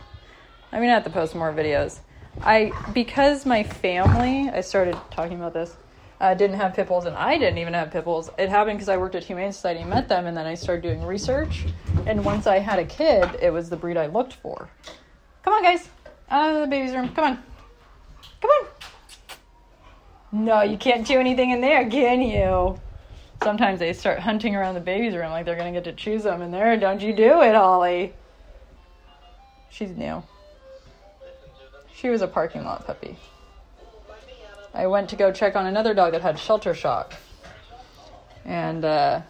I'm gonna have to post more videos. I because my family. I started talking about this uh, didn't have pit bulls, and I didn't even have pit bulls. It happened because I worked at Humane Society, and met them, and then I started doing research. And once I had a kid, it was the breed I looked for. Come on, guys, out of the baby's room. Come on, come on. No, you can't do anything in there, can you? Sometimes they start hunting around the baby's room like they're gonna get to choose them in there. Don't you do it, Holly? She's new. She was a parking lot puppy. I went to go check on another dog that had shelter shock. And uh,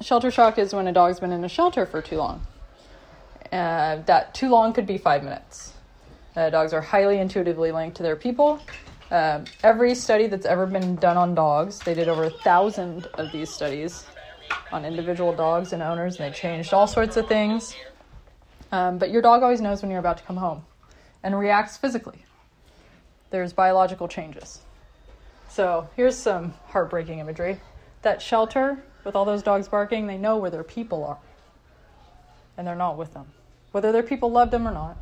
shelter shock is when a dog's been in a shelter for too long. Uh, that too long could be five minutes. Uh, dogs are highly intuitively linked to their people. Uh, every study that's ever been done on dogs, they did over a thousand of these studies on individual dogs and owners, and they changed all sorts of things. Um, but your dog always knows when you're about to come home and reacts physically there's biological changes. So here's some heartbreaking imagery. That shelter with all those dogs barking, they know where their people are. And they're not with them. Whether their people loved them or not,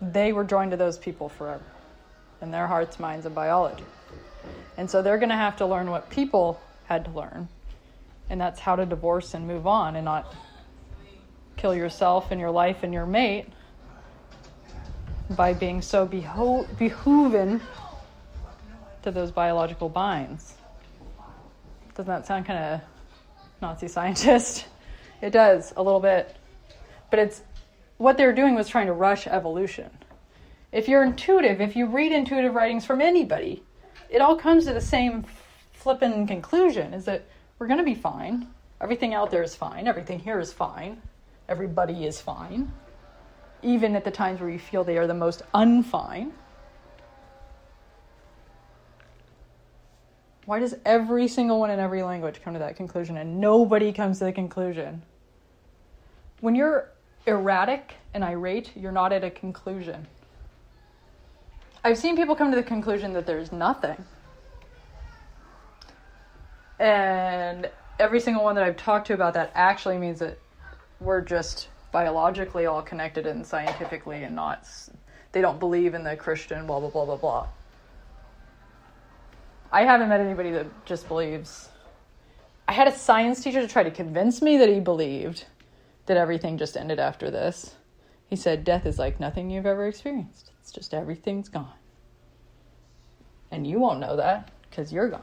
they were joined to those people forever in their hearts, minds, and biology. And so they're going to have to learn what people had to learn. And that's how to divorce and move on and not kill yourself and your life and your mate by being so beho- behooven to those biological binds. Doesn't that sound kind of Nazi scientist? It does a little bit. But it's what they're doing was trying to rush evolution. If you're intuitive, if you read intuitive writings from anybody, it all comes to the same flippin' conclusion is that we're going to be fine. Everything out there is fine. Everything here is fine. Everybody is fine. Even at the times where you feel they are the most unfine. Why does every single one in every language come to that conclusion and nobody comes to the conclusion? When you're erratic and irate, you're not at a conclusion. I've seen people come to the conclusion that there's nothing. And every single one that I've talked to about that actually means that we're just biologically all connected and scientifically and not they don't believe in the Christian blah blah blah blah blah. I haven't met anybody that just believes. I had a science teacher to try to convince me that he believed that everything just ended after this. He said, Death is like nothing you've ever experienced. It's just everything's gone. And you won't know that because you're gone.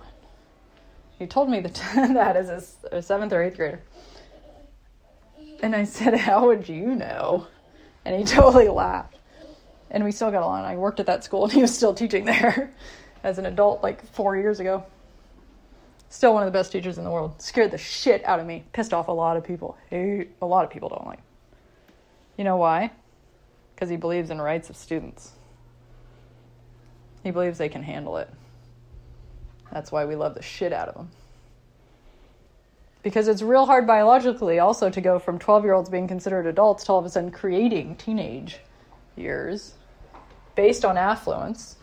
He told me that, that as a, seventh or eighth grader. And I said, How would you know? And he totally laughed. And we still got along. I worked at that school and he was still teaching there as an adult like four years ago. Still one of the best teachers in the world. Scared the shit out of me. Pissed off a lot of people. A lot of people don't like. You know why? Because he believes in rights of students. He believes they can handle it. That's why we love the shit out of him. Because it's real hard biologically also to go from 12 year olds being considered adults to all of a sudden creating teenage years based on affluence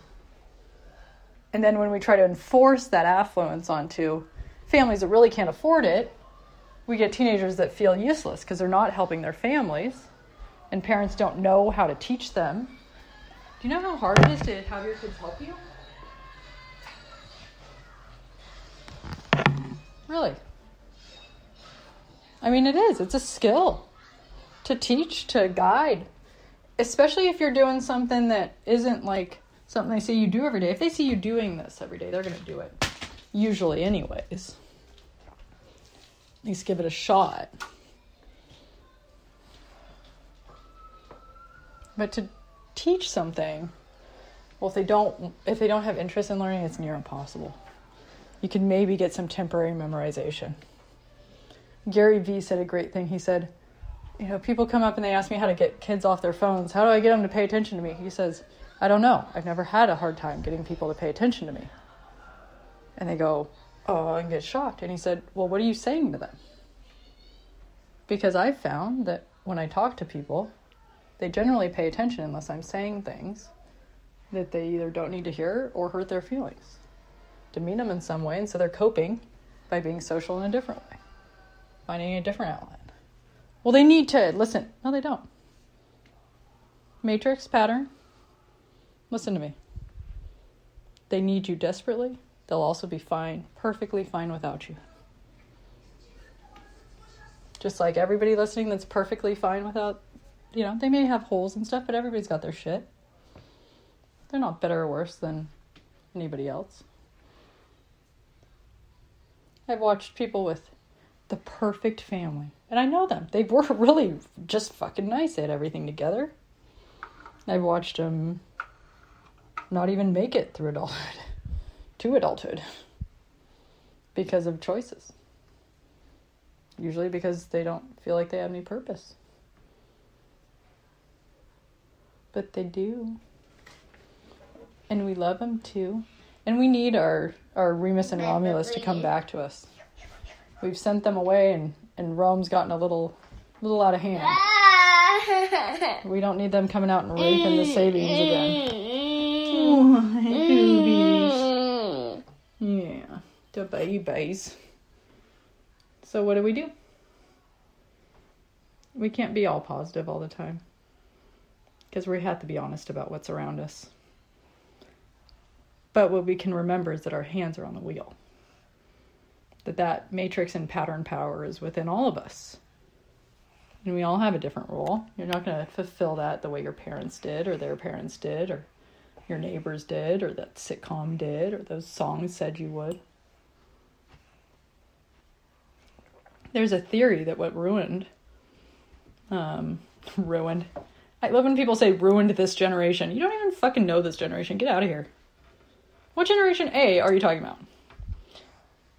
and then when we try to enforce that affluence onto families that really can't afford it, we get teenagers that feel useless because they're not helping their families and parents don't know how to teach them. Do you know how hard it is to have your kids help you? Really? I mean, it is. It's a skill to teach, to guide, especially if you're doing something that isn't like something they see you do every day. If they see you doing this every day, they're going to do it. Usually, anyways. At least give it a shot. But to teach something, well, if they don't, if they don't have interest in learning, it's near impossible. You can maybe get some temporary memorization. Gary Vee said a great thing. He said, you know, people come up and they ask me how to get kids off their phones. How do I get them to pay attention to me? He says, I don't know. I've never had a hard time getting people to pay attention to me. And they go, Oh, and get shocked. And he said, Well, what are you saying to them? Because I've found that when I talk to people, they generally pay attention unless I'm saying things that they either don't need to hear or hurt their feelings, demean them in some way, and so they're coping by being social in a different way, finding a different outlet. Well, they need to listen. No, they don't. Matrix pattern Listen to me. They need you desperately. They'll also be fine, perfectly fine without you. Just like everybody listening that's perfectly fine without, you know, they may have holes and stuff, but everybody's got their shit. They're not better or worse than anybody else. I've watched people with the perfect family, and I know them. They were really just fucking nice. They had everything together. I've watched them not even make it through adulthood, to adulthood, because of choices. Usually because they don't feel like they have any purpose. But they do. And we love them too. And we need our, our Remus and Romulus to come back to us. We've sent them away and, and Rome's gotten a little little out of hand. We don't need them coming out and raping the Sabines again. Oh, yeah, the babies. So, what do we do? We can't be all positive all the time because we have to be honest about what's around us. But what we can remember is that our hands are on the wheel. That that matrix and pattern power is within all of us. And we all have a different role. You're not going to fulfill that the way your parents did or their parents did or your neighbors did, or that sitcom did, or those songs said you would. there's a theory that what ruined, um, ruined. I love when people say ruined this generation. You don't even fucking know this generation. Get out of here. What generation A are you talking about?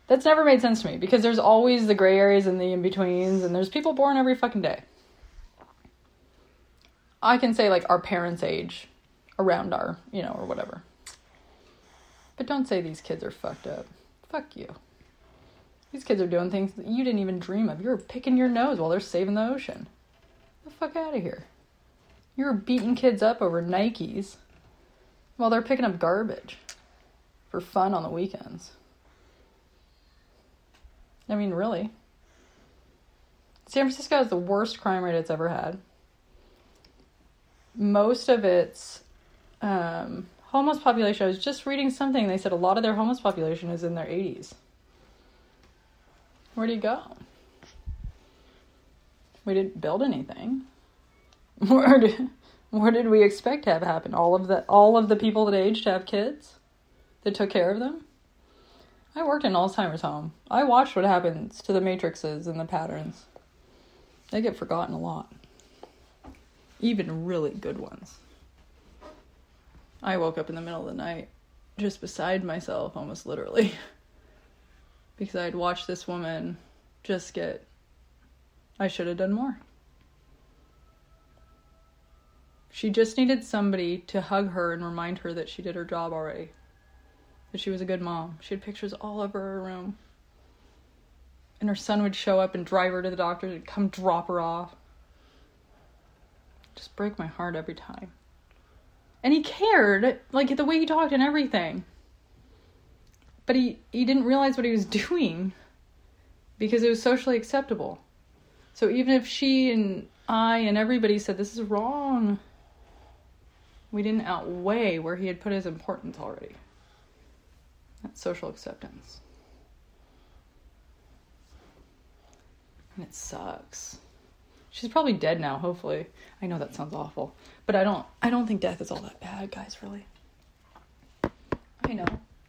That's never made sense to me because there's always the gray areas and the in betweens, and there's people born every fucking day. I can say like our parents' age, around our, you know, or whatever. But don't say these kids are fucked up. Fuck you. These kids are doing things that you didn't even dream of. You're picking your nose while they're saving the ocean. Get the fuck out of here. You're beating kids up over Nikes while they're picking up garbage for fun on the weekends. I mean, really. San Francisco has the worst crime rate it's ever had. Most of its um, homeless population, I was just reading something, they said a lot of their homeless population is in their 80s. Where do you go? We didn't build anything. Where did, where did we expect to have happen? All of the all of the people that aged to have kids that took care of them? I worked in Alzheimer's home. I watched what happens to the matrices and the patterns. They get forgotten a lot. Even really good ones. I woke up in the middle of the night, just beside myself, almost literally, because I'd watched this woman just get. I should have done more. She just needed somebody to hug her and remind her that she did her job already. That she was a good mom. She had pictures all over her room. And her son would show up and drive her to the doctor and come drop her off. Just break my heart every time. And he cared, like the way he talked and everything. But he, he didn't realize what he was doing because it was socially acceptable. So even if she and I and everybody said this is wrong, we didn't outweigh where he had put his importance already. That's social acceptance. And it sucks. She's probably dead now, hopefully. I know that sounds awful, but I don't I don't think death is all that bad, guys, really. I know.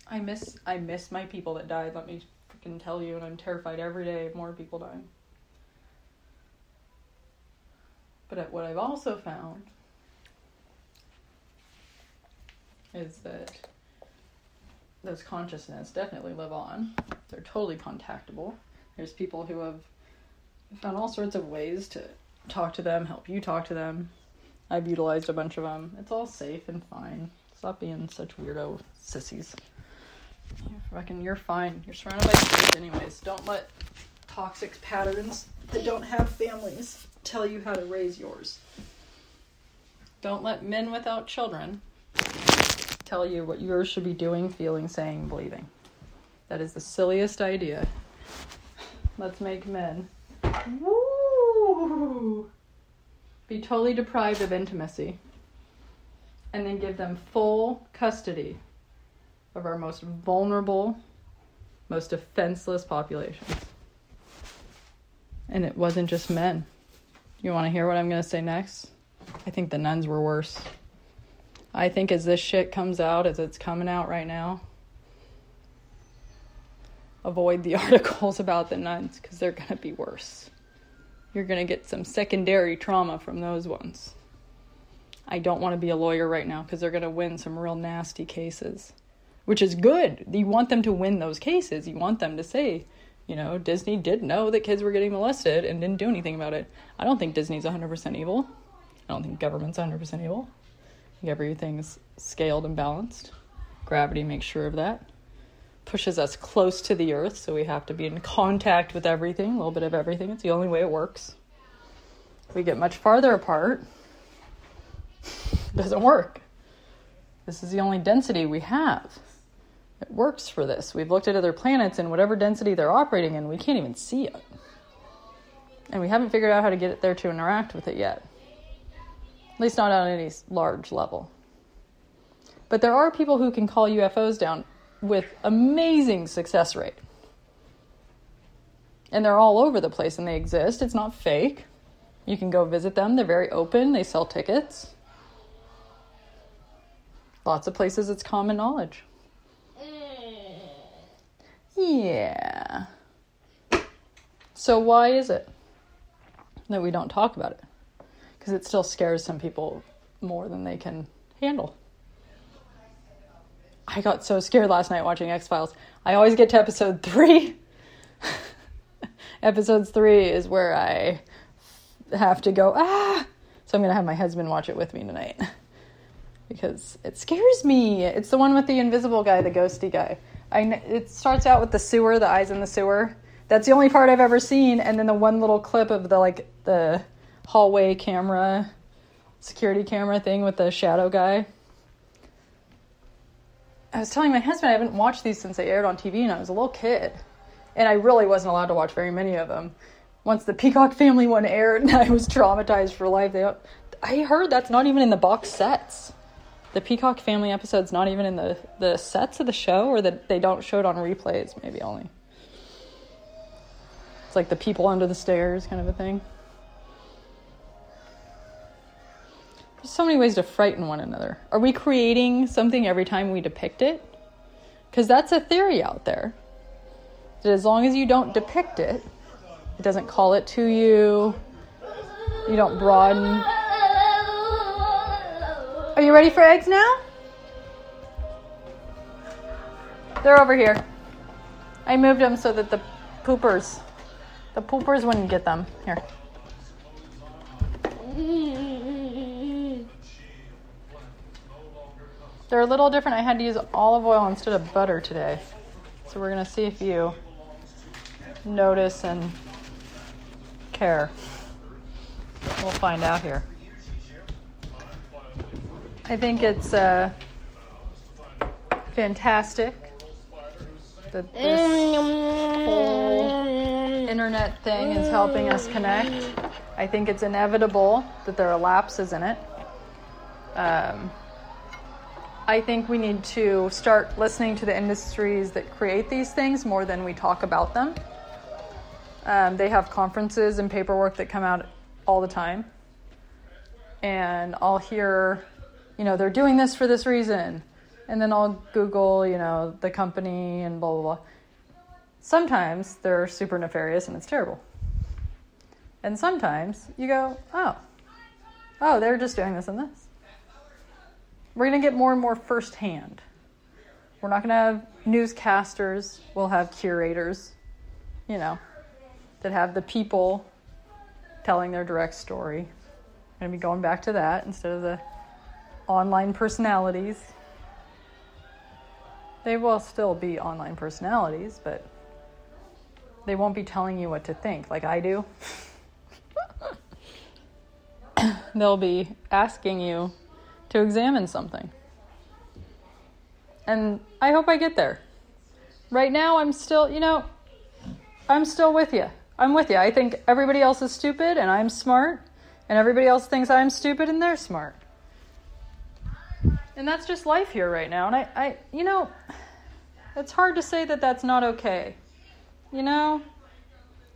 I miss I miss my people that died, let me freaking tell you, and I'm terrified every day of more people dying. But what I've also found is that those consciousness definitely live on. They're totally contactable. There's people who have found all sorts of ways to talk to them, help you talk to them. I've utilized a bunch of them. It's all safe and fine. Stop being such weirdo sissies. Fucking, you're fine. You're surrounded by kids anyways. Don't let toxic patterns that don't have families tell you how to raise yours. Don't let men without children tell you what yours should be doing, feeling, saying, believing. That is the silliest idea. Let's make men woo, be totally deprived of intimacy and then give them full custody of our most vulnerable, most defenseless populations. And it wasn't just men. You want to hear what I'm going to say next? I think the nuns were worse. I think as this shit comes out, as it's coming out right now, avoid the articles about the nuns because they're going to be worse. You're going to get some secondary trauma from those ones. I don't want to be a lawyer right now because they're going to win some real nasty cases, which is good. You want them to win those cases. You want them to say, you know, Disney did know that kids were getting molested and didn't do anything about it. I don't think Disney's 100% evil. I don't think government's 100% evil. I think everything's scaled and balanced. Gravity makes sure of that. Pushes us close to the earth, so we have to be in contact with everything, a little bit of everything. It's the only way it works. We get much farther apart. It doesn't work. This is the only density we have. It works for this. We've looked at other planets and whatever density they're operating in, we can't even see it. And we haven't figured out how to get it there to interact with it yet. At least not on any large level. But there are people who can call UFOs down with amazing success rate. And they're all over the place and they exist. It's not fake. You can go visit them. They're very open. They sell tickets. Lots of places it's common knowledge. Yeah. So, why is it that we don't talk about it? Because it still scares some people more than they can handle. I got so scared last night watching X Files. I always get to episode three. Episodes three is where I have to go, ah! So I'm going to have my husband watch it with me tonight because it scares me. It's the one with the invisible guy, the ghosty guy. I, it starts out with the sewer, the eyes in the sewer. That's the only part I've ever seen, and then the one little clip of the like the hallway camera, security camera thing with the shadow guy. I was telling my husband I haven't watched these since they aired on TV, and I was a little kid, and I really wasn't allowed to watch very many of them. Once the Peacock Family one aired, and I was traumatized for life. They, I heard that's not even in the box sets the Peacock Family episode's not even in the, the sets of the show, or that they don't show it on replays, maybe only. It's like the people under the stairs kind of a thing. There's so many ways to frighten one another. Are we creating something every time we depict it? Because that's a theory out there. That as long as you don't depict it, it doesn't call it to you, you don't broaden are you ready for eggs now? They're over here. I moved them so that the poopers, the poopers wouldn't get them. Here. They're a little different. I had to use olive oil instead of butter today. So we're going to see if you notice and care. We'll find out here. I think it's uh, fantastic that this whole internet thing is helping us connect. I think it's inevitable that there are lapses in it. Um, I think we need to start listening to the industries that create these things more than we talk about them. Um, they have conferences and paperwork that come out all the time. And I'll hear you know, they're doing this for this reason. And then I'll Google, you know, the company and blah, blah, blah. Sometimes they're super nefarious and it's terrible. And sometimes you go, oh, oh, they're just doing this and this. We're going to get more and more firsthand. We're not going to have newscasters, we'll have curators, you know, that have the people telling their direct story. We're going to be going back to that instead of the online personalities. They will still be online personalities, but they won't be telling you what to think like I do. They'll be asking you to examine something. And I hope I get there. Right now, I'm still, you know, I'm still with you. I'm with you. I think everybody else is stupid and I'm smart, and everybody else thinks I'm stupid and they're smart. And that's just life here right now. And I, I you know, it's hard to say that that's not okay. You know?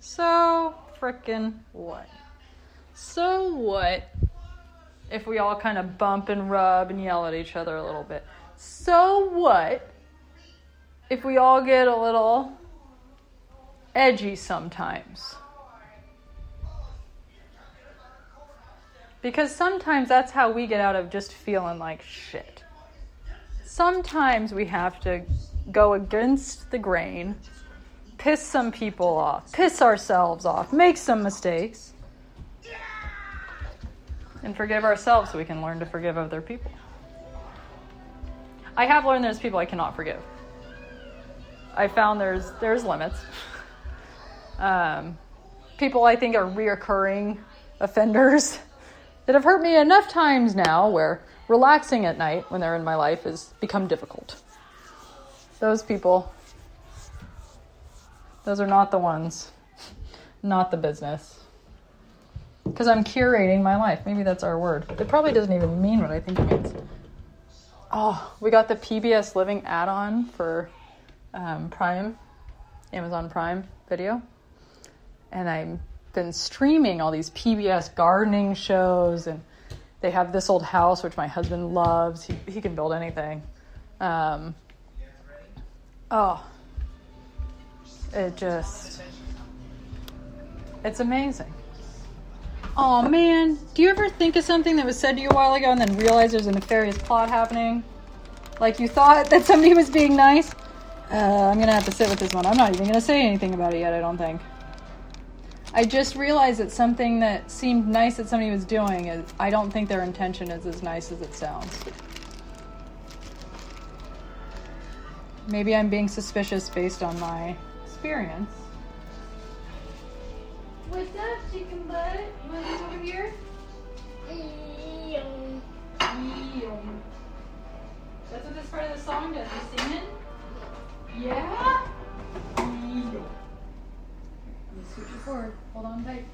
So frickin' what? So what if we all kind of bump and rub and yell at each other a little bit? So what if we all get a little edgy sometimes? Because sometimes that's how we get out of just feeling like shit. Sometimes we have to go against the grain, piss some people off, piss ourselves off, make some mistakes, and forgive ourselves so we can learn to forgive other people. I have learned there's people I cannot forgive. I found there's there's limits. Um, people I think are reoccurring offenders that have hurt me enough times now where relaxing at night when they're in my life has become difficult. Those people, those are not the ones, not the business. Because I'm curating my life. Maybe that's our word. It probably doesn't even mean what I think it means. Oh, we got the PBS Living add on for um, Prime, Amazon Prime video. And I've been streaming all these PBS gardening shows, and they have this old house which my husband loves. He he can build anything. Um, oh, it just It's amazing. Oh man, do you ever think of something that was said to you a while ago and then realize there's a nefarious plot happening? Like you thought that somebody was being nice? Uh, I'm gonna have to sit with this one. I'm not even gonna say anything about it yet, I don't think. I just realized that something that seemed nice that somebody was doing is I don't think their intention is as nice as it sounds. Maybe I'm being suspicious based on my experience. What's up, chicken butt? You want to come over here? That's what this part of the song does. You sing it? Yeah? Let me switch it forward. Hold on tight.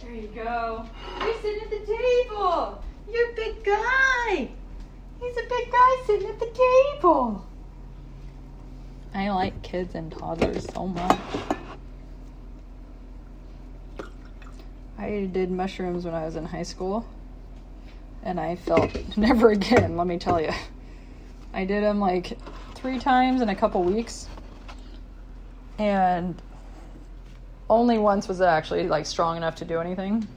There you go. You're sitting at the table. You're a big guy. He's a big guy sitting at the table. I like kids and toddlers so much. I did mushrooms when I was in high school, and I felt never again, let me tell you. I did them like three times in a couple weeks, and only once was it actually like strong enough to do anything.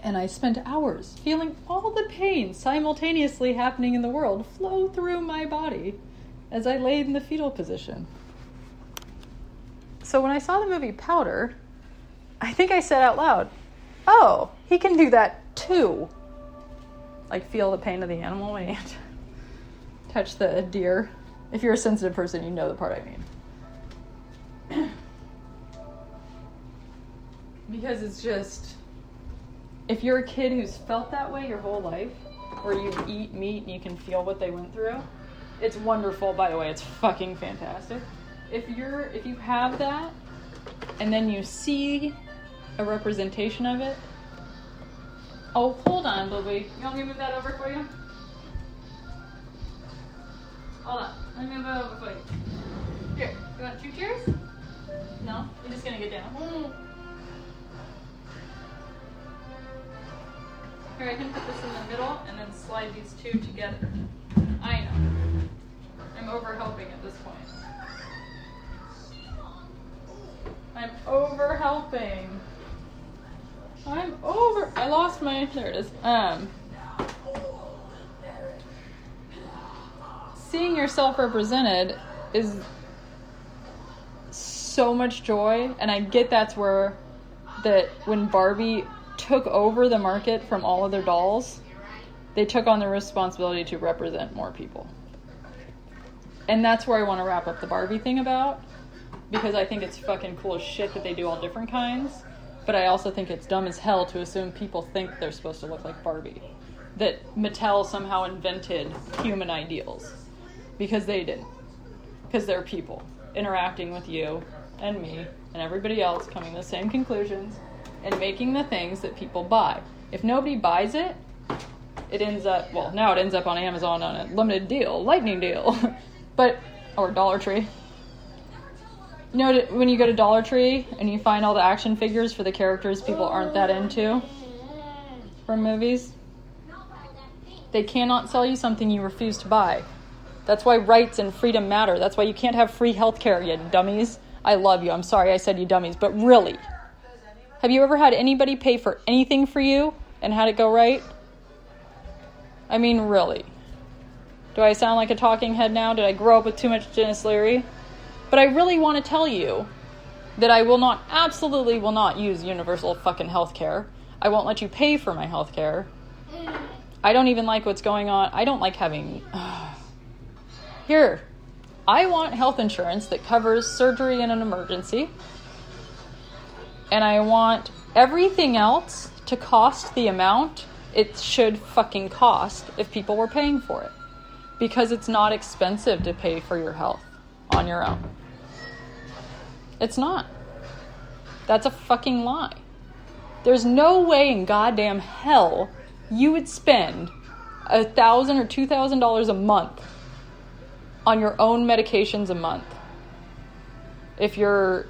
And I spent hours feeling all the pain simultaneously happening in the world flow through my body as I laid in the fetal position. So when I saw the movie Powder, I think I said out loud, Oh, he can do that too. Like, feel the pain of the animal when you touch the deer. If you're a sensitive person, you know the part I mean. because it's just, if you're a kid who's felt that way your whole life, where you eat meat and you can feel what they went through, it's wonderful, by the way. It's fucking fantastic. If you're if you have that and then you see a representation of it. Oh, hold on, Bluey. You want me to move that over for you? Hold on. Let me move it over for you. Here, you want two chairs? No? You're just gonna get down. Here, I can put this in the middle and then slide these two together. I know. I'm over helping at this point. I'm over helping. I'm over. I lost my. There it is. Um. Seeing yourself represented is so much joy, and I get that's where that when Barbie took over the market from all other dolls, they took on the responsibility to represent more people. And that's where I want to wrap up the Barbie thing about because I think it's fucking cool as shit that they do all different kinds. But I also think it's dumb as hell to assume people think they're supposed to look like Barbie. That Mattel somehow invented human ideals. Because they didn't. Because they're people interacting with you and me and everybody else coming to the same conclusions and making the things that people buy. If nobody buys it, it ends up, well, now it ends up on Amazon on a limited deal, lightning deal. but, or Dollar Tree. You know when you go to Dollar Tree and you find all the action figures for the characters people aren't that into from movies? They cannot sell you something you refuse to buy. That's why rights and freedom matter. That's why you can't have free health care, you dummies. I love you. I'm sorry I said you dummies, but really. Have you ever had anybody pay for anything for you and had it go right? I mean, really. Do I sound like a talking head now? Did I grow up with too much Denis Leary? But I really want to tell you that I will not, absolutely will not use universal fucking health care. I won't let you pay for my health care. I don't even like what's going on. I don't like having. Here, I want health insurance that covers surgery in an emergency. And I want everything else to cost the amount it should fucking cost if people were paying for it. Because it's not expensive to pay for your health on your own. It's not. That's a fucking lie. There's no way in goddamn hell you would spend a thousand or two thousand dollars a month on your own medications a month if you're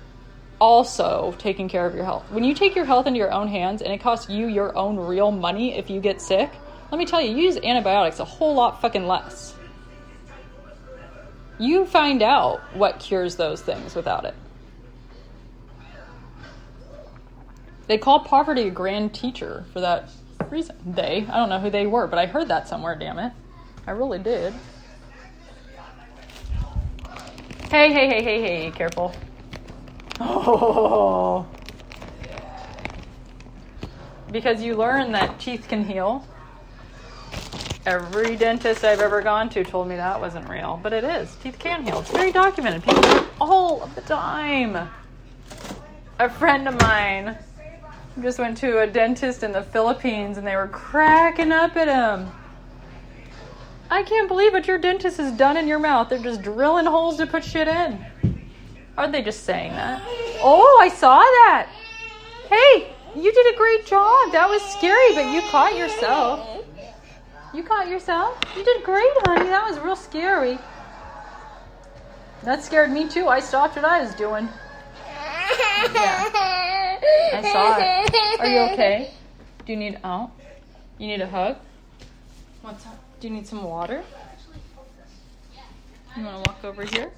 also taking care of your health. When you take your health into your own hands and it costs you your own real money if you get sick, let me tell you, you use antibiotics a whole lot fucking less. You find out what cures those things without it. They called poverty a grand teacher for that reason. They, I don't know who they were, but I heard that somewhere, damn it. I really did. Hey, hey, hey, hey, hey, careful. Oh. Because you learn that teeth can heal. Every dentist I've ever gone to told me that wasn't real, but it is. Teeth can heal. It's very documented. People do it all of the time. A friend of mine just went to a dentist in the Philippines and they were cracking up at him. I can't believe what your dentist has done in your mouth. They're just drilling holes to put shit in. Are they just saying that? Oh, I saw that. Hey, you did a great job. That was scary, but you caught yourself. You caught yourself? You did great, honey. That was real scary. That scared me too. I stopped what I was doing. Yeah. I saw it. Are you okay? Do you need oh? You need a hug? What's up? Do you need some water? You want to walk over here?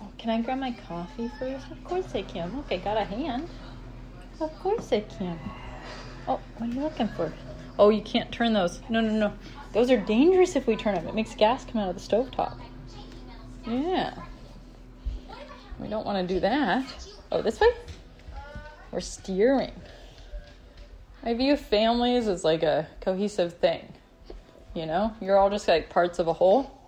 Oh, can I grab my coffee first? Of course I can. Look, I got a hand. Of course I can. Oh, what are you looking for? Oh, you can't turn those. No, no, no. Those are dangerous if we turn them. It makes gas come out of the stove top. Yeah. We don't want to do that. Oh, this way? We're steering. I view families as like a cohesive thing. You know, you're all just like parts of a whole.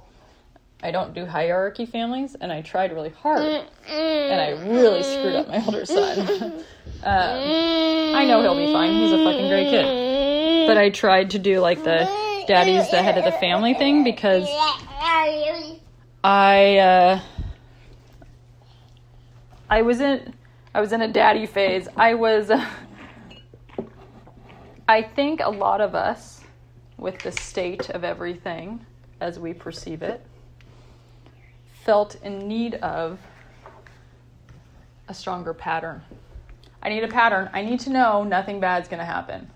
I don't do hierarchy families, and I tried really hard, and I really screwed up my older son. um, I know he'll be fine. He's a fucking great kid. But I tried to do like the daddy's the head of the family thing because I uh, I was in I was in a daddy phase. I was I think a lot of us with the state of everything as we perceive it felt in need of a stronger pattern. I need a pattern. I need to know nothing bad's going to happen.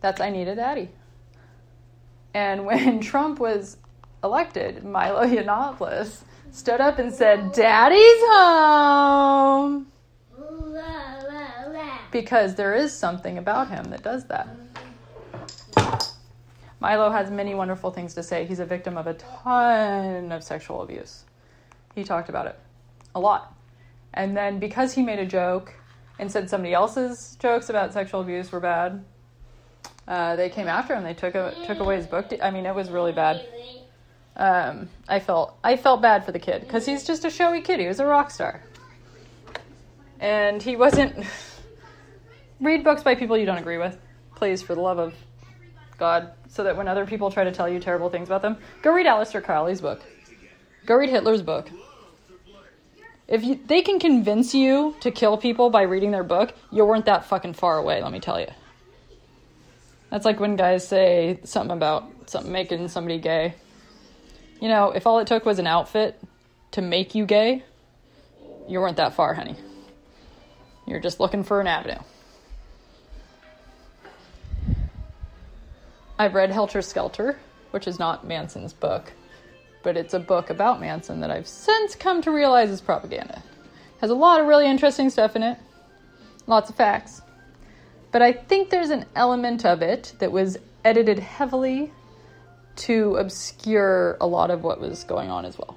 That's I need a daddy. And when Trump was elected, Milo Yiannopoulos stood up and said, Daddy's home. Because there is something about him that does that. Milo has many wonderful things to say. He's a victim of a ton of sexual abuse. He talked about it a lot. And then because he made a joke and said somebody else's jokes about sexual abuse were bad, uh, they came after him. They took a, took away his book. I mean, it was really bad. Um, I felt I felt bad for the kid because he's just a showy kid. He was a rock star, and he wasn't. Read books by people you don't agree with, please, for the love of God, so that when other people try to tell you terrible things about them, go read Aleister Crowley's book. Go read Hitler's book. If you, they can convince you to kill people by reading their book, you weren't that fucking far away, let me tell you. That's like when guys say something about something making somebody gay. You know, if all it took was an outfit to make you gay, you weren't that far, honey. You're just looking for an avenue. I've read Helter Skelter, which is not Manson's book, but it's a book about Manson that I've since come to realize is propaganda. Has a lot of really interesting stuff in it, lots of facts. But I think there's an element of it that was edited heavily to obscure a lot of what was going on as well.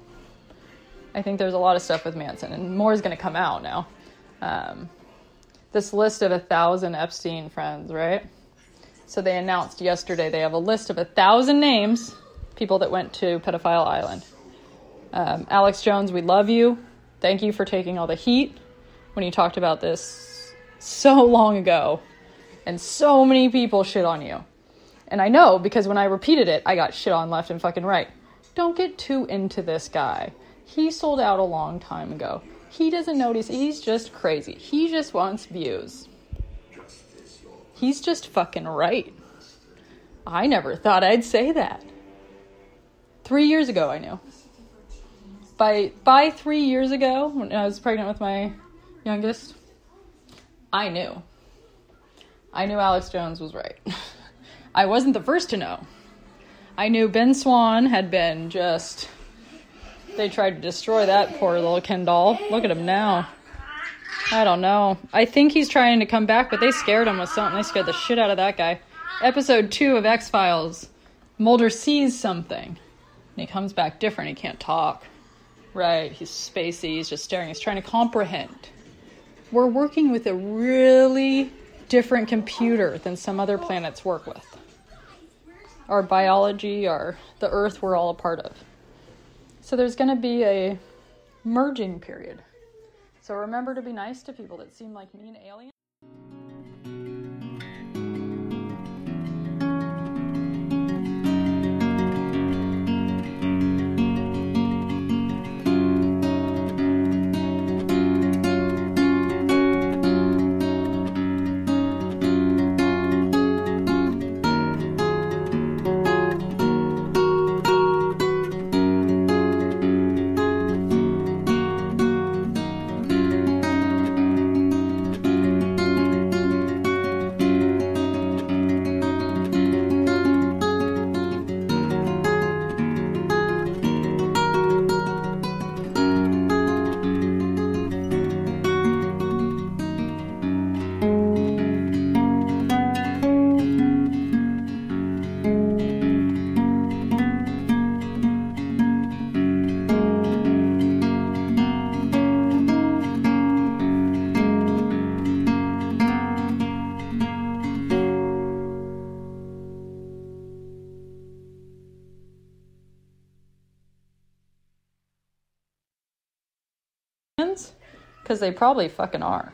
I think there's a lot of stuff with Manson, and more is going to come out now. Um, this list of a thousand Epstein friends, right? So they announced yesterday they have a list of a thousand names, people that went to Pedophile Island. Um, Alex Jones, we love you. Thank you for taking all the heat when you talked about this so long ago. And so many people shit on you. And I know because when I repeated it, I got shit on left and fucking right. Don't get too into this guy. He sold out a long time ago. He doesn't notice, he's just crazy. He just wants views. He's just fucking right. I never thought I'd say that. Three years ago, I knew. By by three years ago, when I was pregnant with my youngest, I knew. I knew Alex Jones was right. I wasn't the first to know. I knew Ben Swann had been just. They tried to destroy that poor little Ken doll. Look at him now. I don't know. I think he's trying to come back, but they scared him with something. They scared the shit out of that guy. Episode 2 of X Files. Mulder sees something. And he comes back different. He can't talk. Right. He's spacey. He's just staring. He's trying to comprehend. We're working with a really different computer than some other planets work with. Our biology, our the Earth, we're all a part of. So there's going to be a merging period. So remember to be nice to people that seem like mean aliens. They probably fucking are.